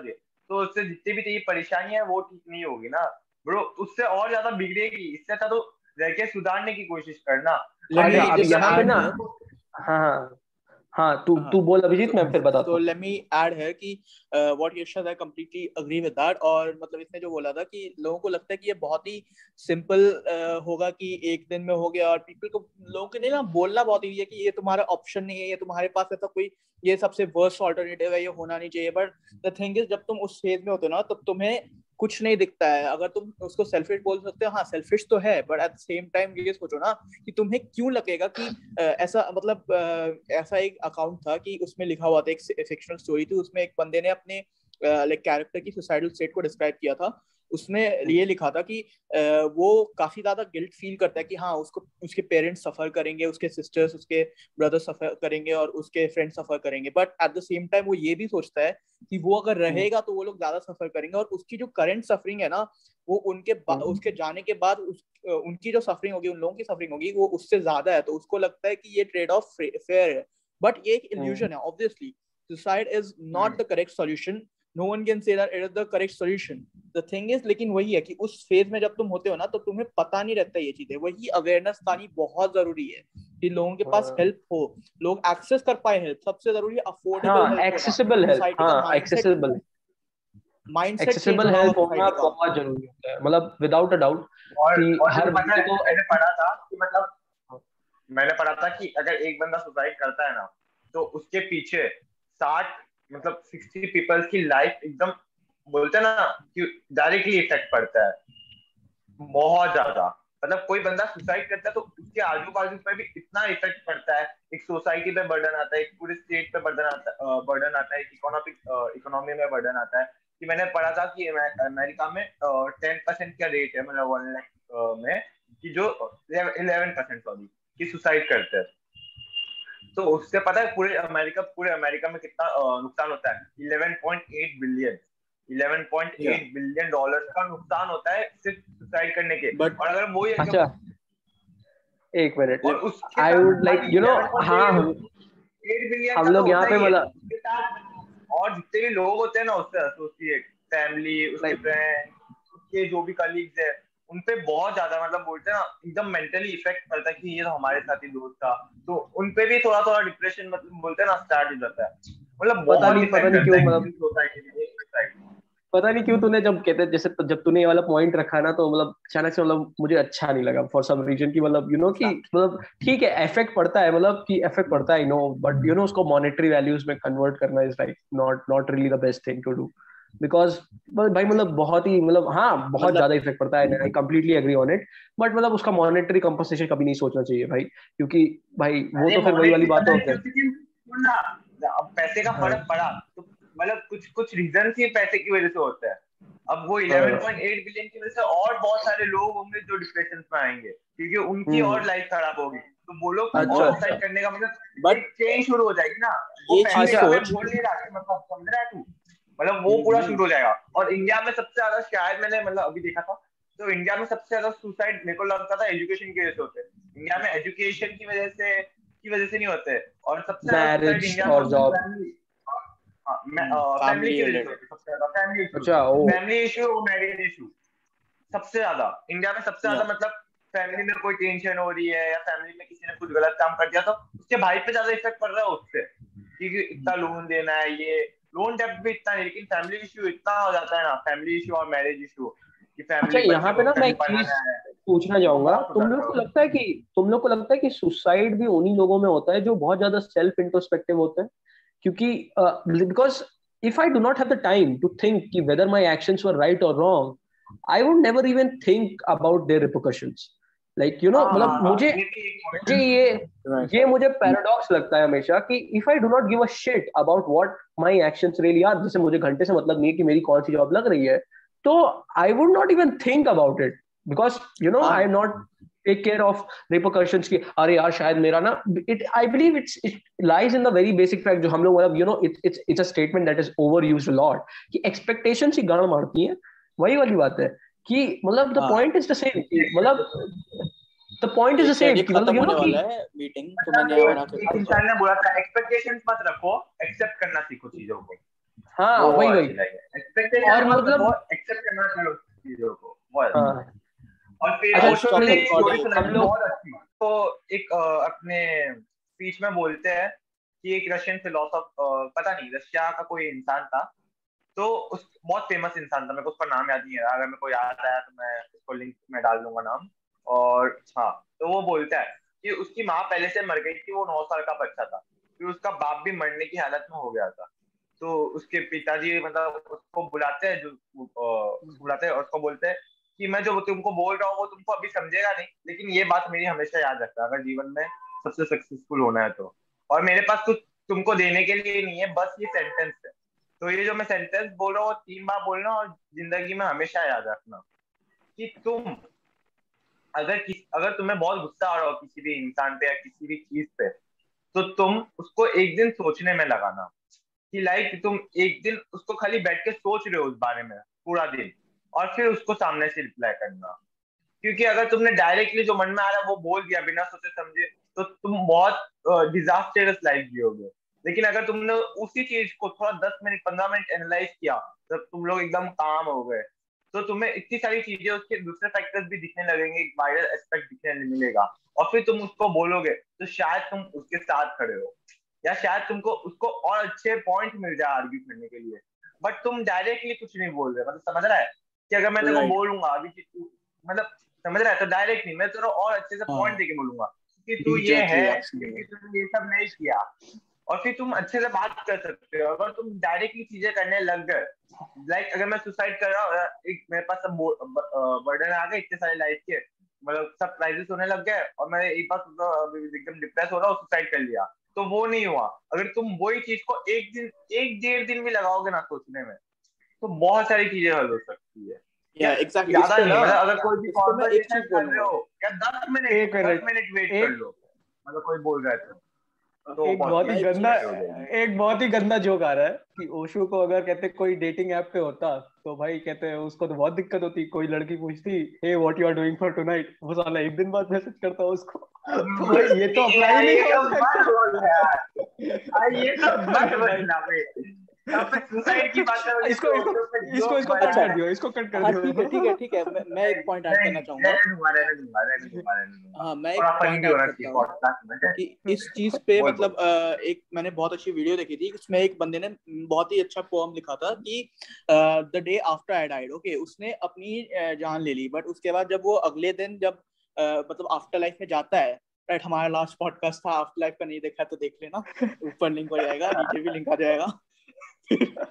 Speaker 1: तो उससे जितनी भी तेरी परेशानियाँ है वो ठीक नहीं होगी ना। ब्रो उससे और ज़्यादा बिगड़ेगी। इससे अच्छा तो रह के सुधारने की कोशिश करना।
Speaker 3: यहाँ पे ना हाँ। हाँ तू हाँ, तू बोल अभिजीत मैं फिर बताता
Speaker 2: तो लेट मी ऐड है कि what Yashad I completely agree with that और मतलब इसने जो बोला था कि लोगों को लगता है कि ये बहुत ही सिंपल uh, होगा कि एक दिन में हो गया और पीपल को लोगों के लिए ना बोलना बहुत ही है कि ये तुम्हारा ऑप्शन नहीं है ये तुम्हारे पास ऐसा कोई ये सबसे वर्स्ट ऑल्टरनेटिव है ये होना नहीं चाहिए। बट द थिंग इज़ जब तुम उस फ़ेज़ में होते हो ना तब तुम्हें कुछ नहीं दिखता है। अगर तुम उसको सेल्फिश बोल सकते हो हाँ सेल्फिश तो है but at the same time ये सोचो ना कि तुम्हें क्यों लगेगा कि ऐसा मतलब ऐसा एक अकाउंट था कि उसमें लिखा हुआ था, एक फिक्शनल स्टोरी थी, उसमें एक बंदे ने अपने लाइक कैरेक्टर की सुसाइडल स्टेट को डिस्क्राइब किया था। उसने ये लिखा था कि वो काफ़ी ज़्यादा गिल्ट फील करता है कि हाँ उसको उसके पेरेंट्स सफ़र करेंगे उसके सिस्टर्स उसके ब्रदर सफ़र करेंगे और उसके फ्रेंड सफ़र करेंगे but at the same time वो ये भी सोचता है कि वो अगर हम्म। रहेगा तो वो लोग ज़्यादा सफ़र करेंगे और उसकी जो करंट सफरिंग है ना वो उनके हम्म। उसके जाने के बाद उस उनकी जो सफरिंग होगी उन लोगों की सफरिंग होगी वो उससे ज़्यादा है तो उसको लगता है कि ये ट्रेड ऑफ़ फेयर है बट ये एक इल्यूजन हम्म। है obviously suicide is not the correct solution no one can say that it is the correct solution the thing is लेकिन वही है कि उस फ़ेज़ में जब तुम होते हो ना तो तुम्हें पता नहीं रहता ये चीज़ें। वही अवेयरनेस पानी बहुत ज़रूरी है कि लोगों के पास हेल्प हाँ। हो। लोग एक्सेस कर पाए हेल्प सबसे ज़रूरी अफोर्डेबल
Speaker 3: एक्सेसिबल हेल्प हाँ एक्सेसिबल
Speaker 2: माइंडसेट
Speaker 3: एक्सेसिबल हेल्प होना बहुत ज़रूरी होता है। मतलब विदाउट अ डाउट
Speaker 1: कि हर बंदे को मैंने पढ़ा था कि मतलब मैंने पढ़ा था कि अगर एक बंदा सुसाइड करता है ना तो उसके पीछे साठ मतलब सिक्सटी पीपल्स की लाइफ एकदम बोलते ना कि डायरेक्टली इफ़ेक्ट पड़ता है। बहुत ज़्यादा। मतलब कोई बंदा सुसाइड करता है तो उसके आजू बाजू पे भी इतना इफ़ेक्ट पड़ता है। एक सोसाइटी पे बर्डन आता है, एक पूरे स्टेट पे बर्डन आता है बर्डन आता है इकोनॉमिक इकोनॉमी में बर्डन आता है। कि मैंने पढ़ा था कि अमेरिका में टेन परसेंट का रेट है मतलब वन लाख में, कि जो इलेवन परसेंट सॉरी कि सुसाइड करते हैं। तो उससे पता है पूरे अमेरिका पूरे अमेरिका में कितना नुकसान होता है? Eleven point eight billion. 11.8 billion dollar का नुकसान होता है सिर्फ़ सुसाइड करने के।
Speaker 3: But,
Speaker 1: और अगर वो
Speaker 3: अच्छा। एक minute. I would like you know हाँ हम लोग यहाँ पे मतलब
Speaker 1: और जितने भी लोग होते हैं ना उससे एसोसिएट फैमिली उसके फ्रेंड उसके जो भी कलीग्स है उन पे बहुत ज़्यादा मतलब बोलते हैं ना एकदम मेंटली इफ़ेक्ट पड़ता है कि ये तो हमारे साथ ही दोस्त था। तो उन पे भी थोड़ा थोड़ा डिप्रेशन मतलब बोलते हैं ना स्टार्ट हो जाता है। मतलब
Speaker 3: पता नहीं पता नहीं क्यों मतलब पता नहीं क्यों तूने जब कहते जैसे तो जब तूने ये वाला पॉइंट रखा ना तो मतलब अचानक से मतलब मुझे अच्छा नहीं लगा फॉर सम रीजन की मतलब यू नो कि मतलब ठीक है इफ़ेक्ट पड़ता है मतलब कि इफ़ेक्ट पड़ता है नो बट यू नो उसको मॉनेटरी वैल्यूज़ में कन्वर्ट करना is like not not really the best thing to do because भाई मतलब बहुत ही मतलब हाँ बहुत मतलब, ज़्यादा इफ़ेक्ट पड़ता है। I completely agree on it but मतलब उसका मॉनेटरी कंपनसेशन कभी नहीं सोचना चाहिए भाई। क्योंकि भाई वो तो फिर वही वाली बात होती है
Speaker 1: पैसे का फ़र्क पड़ा। तो मतलब कुछ कुछ रीजन ही पैसे की वजह से होता है। अब वो 11.8 हाँ। बिलियन की वजह से और बहुत सारे लोग होंगे जो डिप्रेशन में आएँगे। क्योंकि उनकी हम्म। और लाइफ खराब होगी। तो वो लोग अच्छा, और अच्छा। करने का मतलब बट चेंज शुरू हो जाएगी ना। ये चीज़ सोच नहीं रहा मतलब समझ रहा है तू मतलब वो पूरा शूट हो जाएगा। और इंडिया में सबसे ज़्यादा शायद मैंने मतलब अभी देखा था। तो इंडिया में सबसे ज़्यादा सुसाइड मेरे को लगता था एजुकेशन की वजह से होते। इंडिया में एजुकेशन की वजह से की वजह से नहीं होते। और सबसे ज़्यादा इंडिया और job family issue marriage issue सबसे ज़्यादा इंडिया में सबसे ज़्यादा मतलब फैमिली में कोई टेंशन हो रही है या फैमिली में किसी ने कुछ गलत काम कर दिया तो उसके भाई पे ज़्यादा इफ़ेक्ट पड़ रहा है उससे। क्योंकि इतना लोन देना है ये लोन डेप्ट भी इतना है लेकिन फैमिली इशू इतना हो जाता है ना फैमिली इशू और मैरिज इशू
Speaker 3: अच्छा यहाँ पे ना मैं एक चीज़ पूछना चाहूँगा तुम लोग को लगता है कि तुम लोग को लगता है कि सुसाइड भी उन्हीं लोगों में होता है जो बहुत ज़्यादा सेल्फ इंट्रोस्पेक्टिव होते हैं? क्योंकि because if I do not have the time to think कि whether my actions were right और wrong I would never even think about their repercussions like you know मतलब मुझे मुझे ये ये मुझे पैराडॉक्स लगता है हमेशा कि if I do not give a shit about what my actions really are जैसे मुझे घंटे से मतलब नहीं है कि मेरी कौन सी जॉब लग रही है तो I would not even think about it because you know I am not take care of repercussions की अरे यार शायद मेरा ना it I believe it's it lies in the very basic fact जो हम लोग मतलब you know it's it's it's a statement that is over use lot कि एक्सपेक्टेशन ही गाड़ मारती है। वही वाली बात है। कि मतलब the point is the same मतलब the point is the same कि मतलब यू नो
Speaker 1: कि मीटिंग तो मैंने बना के इंसान ने बोला था एक्सपेक्टेशंस मत रखो एक्सेप्ट करना सीखो चीज़ों को।
Speaker 3: हाँ वही वही।
Speaker 1: एक्सपेक्टेशन और मतलब एक्सेप्ट करना सीखो चीज़ों को और फिर अच्छा, हम लोग तो एक अपने स्पीच में बोलते हैं कि एक रशियन फिलोसफ पता नहीं रशिया का कोई इंसान था तो उस बहुत फ़ेमस इंसान था, मेरे को उसका नाम याद नहीं है अगर मेरे को याद आया तो मैं उसको लिंक में डाल दूँगा नाम। और हाँ तो वो बोलता है कि उसकी माँ पहले से मर गई थी, वो नौ साल का बच्चा था। फिर उसका बाप भी मरने की हालत में हो गया था। तो उसके पिताजी मतलब उसको बुलाते हैं, जो बुलाते हैं और उसको बोलते हैं कि मैं जो तुमको बोल रहा हूँ, वो तुमको अभी समझेगा नहीं, लेकिन ये बात मेरी हमेशा याद रखना अगर जीवन में सबसे सक्सेसफुल होना है तो। और मेरे पास कुछ तुमको देने के लिए नहीं है, बस ये सेंटेंस है। तो ये जो मैं सेंटेंस बोल रहा हूँ तीन बार बोलना और ज़िंदगी में हमेशा याद रखना कि तुम अगर किस, अगर तुम्हें बहुत गुस्सा आ रहा हो किसी भी इंसान पे या किसी भी चीज़ पे तो तुम उसको एक दिन सोचने में लगाना कि लाइक तुम एक दिन उसको खाली बैठ के सोच रहे हो उस बारे में पूरा दिन और फिर उसको सामने से रिप्लाई करना। क्योंकि अगर तुमने डायरेक्टली जो मन में आ रहा है वो बोल दिया बिना सोचे समझे तो तुम बहुत डिजास्टरस लाइफ जियोगे। लेकिन अगर तुमने उसी चीज़ को थोड़ा दस मिनट पंद्रह मिनट एनालाइज किया तो तुम लोग एकदम काम हो गए तो तुम्हें इतनी सारी चीज़ें उसके दूसरे फैक्टर्स भी दिखने लगेंगे एक वायरल एस्पेक्ट दिखने मिलेगा। और फिर तुम उसको बोलोगे तो शायद तुम उसके साथ खड़े हो। या शायद तुमको उसको और अच्छे पॉइंट मिल जाए आर्ग्यू करने के लिए। बट तुम डायरेक्टली कुछ नहीं बोल रहे मतलब समझ रहा है? कि अगर मैं तेरे बोलूँगा अभी मतलब समझ रहा है? तो डायरेक्ट नहीं मैं तेरा और अच्छे से पॉइंट हाँ। देके बोलूँगा कि तू ये है कि तूने ये सब नहीं किया। और फिर तुम अच्छे से बात कर सकते हो। अगर तुम डायरेक्टली चीज़ें करने लग गए लाइक अगर मैं सुसाइड कर रहा हूँ एक मेरे पास सब बर्डन आ गए इतने सारे लाइफ के मतलब सब क्राइसिस होने लग गए और मैं एक बार एकदम डिप्रेस हो रहा हूँ सुसाइड कर लिया तो वो नहीं हुआ। अगर तुम वही चीज़ को एक दिन एक डेढ़ दिन भी लगाओगे ना सोचने में तो बहुत सारी चीज़ें हल हो सकती है। या एग्जैक्टली ज़्यादा नहीं मतलब अगर कोई भी कॉन्वर्सेशन कर रहे हो या दस मिनट दस मिनट वेट कर लो मतलब कोई बोल रहा है तो
Speaker 3: तो। एक बहुत ही गंदा एक बहुत ही गंदा जोक आ रहा है कि ओशो को अगर कहते कोई डेटिंग ऐप पे होता तो भाई कहते हैं उसको तो बहुत दिक्कत होती कोई लड़की पूछती हे what you are doing for tonight वो साला एक दिन बाद मैसेज करता उसको। तो भाई ये तो अप्लाई नहीं हो सकता। ये तो बट बट ना भाई।
Speaker 2: इसको इसको इसको कट कर दियो इसको कट कर हाँ, दियो। ठीक है ठीक है मैं एक पॉइंट ऐड करना चाहूँगा। हाँ मैं एक पॉइंट ऐड करता हूँ कि इस चीज़ पे मतलब एक मैंने बहुत अच्छी वीडियो देखी थी उसमें एक बंदे ने बहुत ही अच्छा पोएम लिखा था कि the day after I died okay उसने अपनी जान ले ली बट उसके बाद जब वो अगले दिन जब मतलब आफ्टर लाइफ में जाता है राइट हमारा लास्ट पॉडकास्ट था आफ्टर लाइफ का नहीं देखा तो देख लेना। ऊपर लिंक हो जाएगा नीचे भी लिंक आ जाएगा।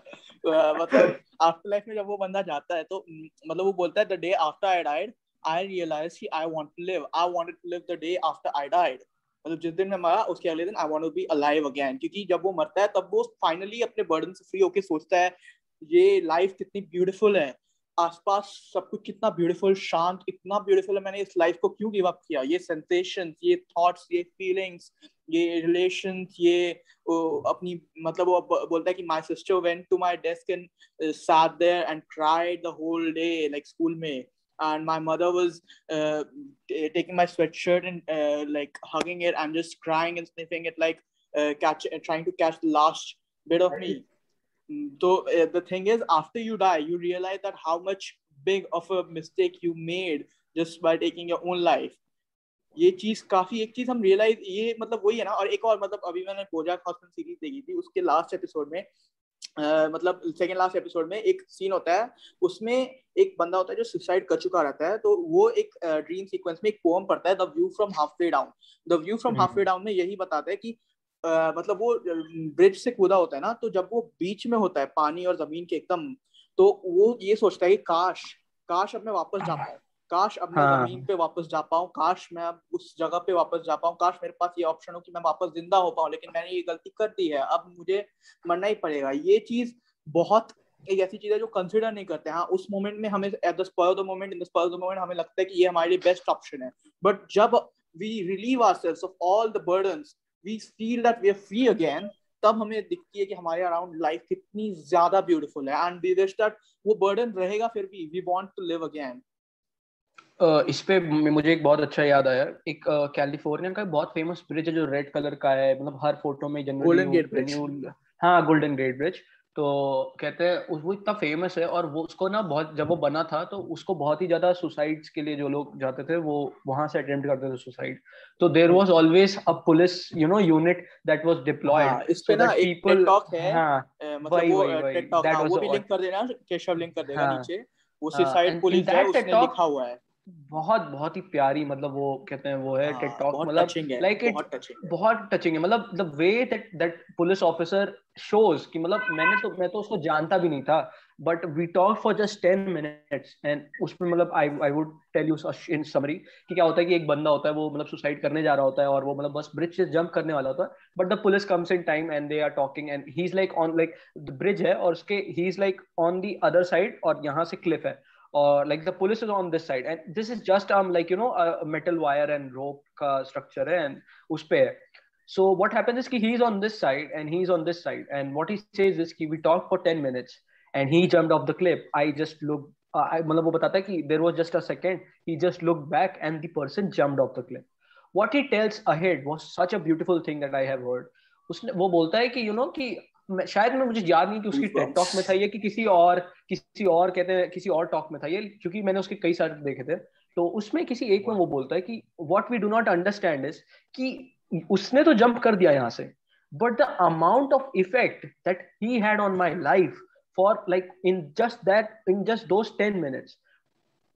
Speaker 2: मतलब आफ्टर लाइफ में जब वो बंदा जाता है तो मतलब वो बोलता है the day after I died I realise कि I want to live I wanted to live the day after I died मतलब जिस दिन मैं मरा, उसके अगले दिन I want to be alive again क्योंकि जब वो मरता है, तब वो फाइनली अपने बर्डन से फ्री होके सोचता है, ये लाइफ कितनी ब्यूटीफुल है. आसपास सब कुछ कितना ब्यूटीफुल शांत, इतना ब्यूटीफुल है. मैंने इस लाइफ को क्यों गिव अप किया? ये सेंसेशन ये थॉट्स ये फीलिंग्स ये रिलेशन ये अपनी मतलब वो बोलता है कि my sister went to my desk and sat there and cried the whole day like school में and my mother was uh, taking my sweatshirt and uh, like hugging it i'm just crying and sniffing it like uh, catch trying to catch the last bit of me so the thing is after you die you realize that how much big of a mistake you made just by taking your own life ये चीज़ काफ़ी एक चीज़ हम रियलाइज़ ये मतलब वही है ना और एक और मतलब अभी मैंने बोजाक हॉस्टन सीरीज़ देखी थी उसके लास्ट एपिसोड में Uh, मतलब सेकेंड लास्ट एपिसोड में एक सीन होता है उसमें एक बंदा होता है जो सुसाइड कर चुका रहता है तो वो एक ड्रीम uh, सीक्वेंस में एक पोम पढ़ता है the view from halfway down the view from halfway down में यही बताता है कि uh, मतलब वो ब्रिज से कूदा होता है ना तो जब वो बीच में होता है पानी और ज़मीन के एकदम तो वो ये सोचता है कि काश काश अब मैं वापस जा पाऊँ। काश अब मैं हाँ. ज़मीन पे वापस जा पाऊँ काश मैं अब उस जगह पे वापस जा पाऊँ काश मेरे पास ये ऑप्शन हो कि मैं वापस ज़िंदा हो पाऊँ लेकिन मैंने ये गलती कर दी है अब मुझे मरना ही पड़ेगा। ये चीज़ बहुत एक ऐसी चीज़ है जो कंसिडर नहीं करते। हाँ उस मोमेंट में हमें at the spur of the moment in the spur of the moment हमें लगता है कि ये हमारे लिए बेस्ट ऑप्शन है। बट जब we relieve ourselves of all the burdens we feel that we are free again तब हमें दिखती है कि हमारे अराउंड लाइफ कितनी ज़्यादा ब्यूटीफुल है। एंड दैट वो बर्डन रहेगा फिर भी। We want to live again
Speaker 3: इस पे मुझे एक बहुत अच्छा याद आया। एक कैलिफ़ोर्निया का बहुत फ़ेमस ब्रिज है जो रेड कलर का है। मतलब हर फ़ोटो में जनरली गोल्डन गेट ब्रिज हाँ गोल्डन गेट ब्रिज तो कहते हैं वो इतना फ़ेमस है और वो उसको ना बहुत जब वो बना था तो उसको बहुत ही ज़्यादा सुसाइड्स के लिए जो लोग जाते थे वो वहाँ से अटेम्प्ट करते थे सुसाइड तो there was always a police you know unit that was deployed
Speaker 2: इस पे ना एक टॉक है। हाँ, मतलब वो टेक टॉक हाँ, वो भी लिंक कर देना केशव लिंक कर देगा हाँ, नीचे। वो सुसाइड हाँ, पुलिस है उसने लिखा हुआ है।
Speaker 3: बहुत बहुत ही प्यारी मतलब वो कहते हैं वो है टेक टॉक हाँ, मतलब लाइक इट बहुत टचिंग है। मतलब the way that that police officer shows कि मतलब मैंने तो मैं तो उसको जानता भी नहीं था but we talk for just ten minutes and उसमें मतलब I I would tell you in summary कि क्या होता है कि एक बंदा होता है वो मतलब सुसाइड करने जा रहा होता है और वो मतलब बस ब्रिज से जंप करने वाला होता है but the police comes in time and they are talking and he is like on like the bridge है और उसके he is like on the other side और यहाँ से क्लिफ है। Or like the police is on this side and this is just um like you know a metal wire and rope ka structure hai and uspe so what happens is ki he's on this side and he's on this side and what he says is ki we talked for 10 minutes and he jumped off the cliff i just looked uh, मतलब वो बताता है कि there was just a second he just looked back and the person jumped off the cliff what he tells ahead was such a beautiful thing that I have heard उसने वो बोलता है कि you know कि शायद मैं मुझे याद नहीं कि उसकी टेक में था ये कि किसी और किसी और कहते हैं, किसी और टॉक में था ये, क्योंकि मैंने उसके कई सारे देखे थे। तो उसमें किसी एक में वो बोलता है कि what we do not understand is कि उसने तो जंप कर दिया यहाँ से but the amount of effect that he had on my life for like in just that in just those 10 minutes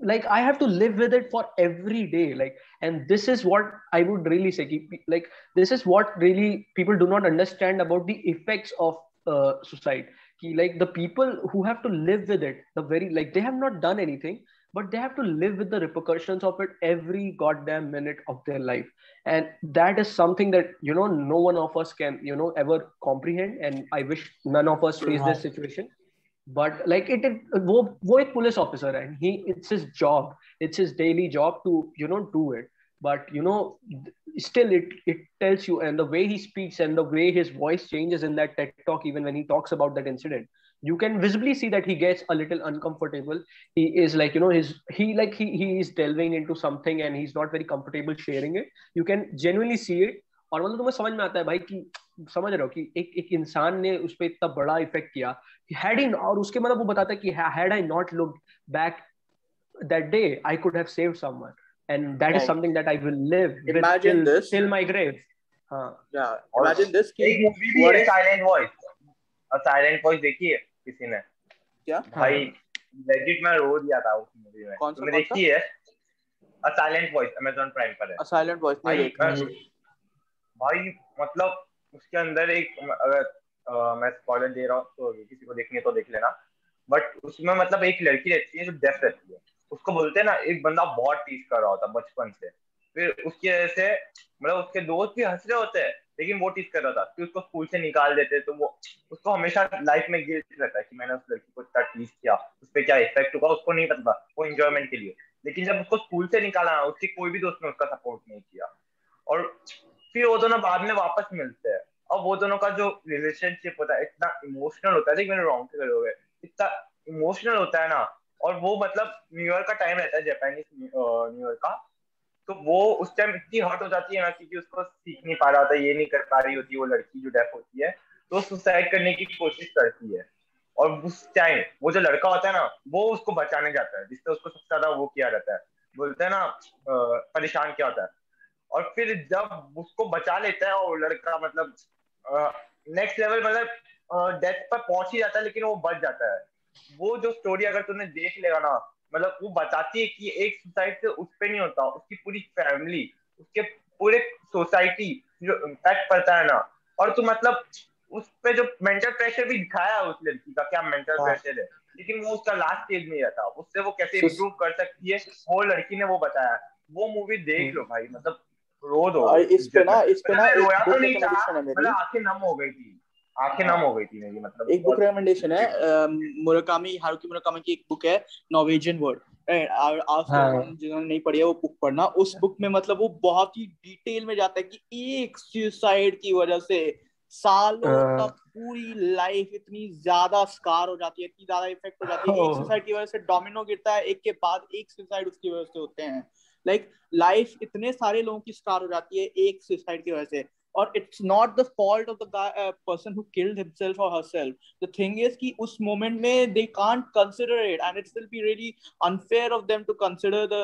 Speaker 3: like i have to live with it for every day like and this is what i would really say like this is what really people do not understand about the effects of uh, suicide. Like the people who have to live with it the very like they have not done anything but they have to live with the repercussions of it every goddamn minute of their life. And that is something that you know no one of us can you know ever comprehend and i wish none of us face this situation but like it is वो वो एक पुलिस ऑफिसर है. He it's his job it's his daily job to you know do it but you know still it it tells you and the way he speaks and the way his voice changes in that TED talk even when he talks about that incident you can visibly see that he gets a little uncomfortable he is like you know his he like he he is delving into something and he is not very comfortable sharing it you can genuinely see it और मतलब तुम्हें समझ में आता है भाई की समझ रहे हो कि एक एक इंसान ने उस पर इतना बड़ा इफ़ेक्ट किया हैड इन और उसके मतलब वो बताता है कि had I not look back that day I could have saved someone and that right. is something that I will live
Speaker 2: imagine
Speaker 3: with till,
Speaker 2: this.
Speaker 3: till my grave.
Speaker 2: हाँ. Yeah, imagine this.
Speaker 1: एक मूवी भी है साइलेंट वॉइस और साइलेंट वॉइस देखी है किसी ने?
Speaker 2: क्या?
Speaker 1: भाई लेजिट मैं रो दिया था उस मूवी में।
Speaker 2: कौन सा
Speaker 1: देखी है? A silent voice Amazon prime पर है।
Speaker 2: अ साइलेंट वॉइस नहीं देखा।
Speaker 1: भाई मतलब उसके अंदर एक अगर आ, मैं स्पॉइलर दे रहा हूँ तो किसी को देखनी है तो देख लेना। बट उसमें मतलब एक लड़की रहती है जो डेफ रहती है। उसको बोलते हैं ना एक बंदा बहुत टीज कर रहा होता बचपन से। फिर उसकी वजह से मतलब उसके दोस्त भी हंस रहे होते हैं लेकिन वो टीज कर रहा था। कि उसको स्कूल से निकाल देते तो वो उसको हमेशा लाइफ में गिल्ट रहता है कि मैंने उस लड़की को इतना टीज किया। उस पर क्या इफ़ेक्ट होगा उसको नहीं पता वो इंजॉयमेंट के लिए। लेकिन जब उसको स्कूल से निकाला उसके कोई भी दोस्त ने उसका सपोर्ट नहीं किया। और फिर वो दोनों बाद में वापस मिलते हैं। और वो दोनों का जो रिलेशनशिप होता है, इतना इमोशनल होता है। मैंने रॉन्ग से हो गए इतना इमोशनल होता है ना, और वो मतलब न्यू ईयर का टाइम रहता है जापानीज न्यू ईयर का। तो वो उस टाइम इतनी हर्ट हो जाती है ना, क्योंकि उसको सीख नहीं पा रहा होता, ये नहीं कर पा रही होती, वो लड़की जो डेथ होती है तो सुसाइड करने की कोशिश करती है। और उस टाइम वो जो लड़का होता है ना, वो उसको बचाने जाता है जिससे उसको सबसे ज़्यादा वो किया जाता है। बोलते हैं ना परेशान क्या होता है? और फिर जब उसको बचा लेता है और लड़का मतलब नेक्स्ट लेवल मतलब डेथ पर पहुँच ही जाता है लेकिन वो बच जाता है वो जो स्टोरी अगर तुमने देख लेगा ना मतलब वो बताती है कि एक सुसाइड से उस पर नहीं होता उसकी पूरी फैमिली उसके पूरे सोसाइटी जो इम्पैक्ट पड़ता है ना और तू मतलब उस पे जो मेंटल प्रेशर भी दिखाया है उस लड़की का क्या मेंटल हाँ। प्रेशर है लेकिन वो उसका लास्ट स्टेज में था उससे वो कैसे इम्प्रूव कर सकती है वो लड़की ने वो बताया वो मूवी देख हम्म। लो भाई मतलब रो दो
Speaker 2: और इस पे ना इस पे ना
Speaker 1: रोया तो नहीं था मतलब आँखें नम हो गई थी। आँखें नम हो गई थी मेरी मतलब
Speaker 2: एक बुक रिकमेंडेशन है मुराकामी हारुकी मुराकामी की एक बुक है नॉर्वेजियन वर्ड हाँ। जिन्होंने नहीं पढ़ी है वो बुक पढ़ना। उस बुक में मतलब वो बहुत ही डिटेल में जाता है कि एक सुसाइड की वजह से सालों हाँ। तक पूरी लाइफ इतनी ज़्यादा स्कार हो जाती है इतनी ज़्यादा इफ़ेक्ट हो जाती है। एक सुसाइड की वजह से डोमिनो गिरता है एक के बाद एक सुसाइड उसकी वजह से होते हैं। लाइक लाइफ इतने सारे लोगों की स्टार हो जाती है एक सुसाइड की वजह से। और it's not the fault of दर्सन पर्सन हु किल्ड हिमसेल्फ और हरसेल्फ द थिंग इज़ कि उस मोमेंट में they can't consider it and it's unfair of them to consider the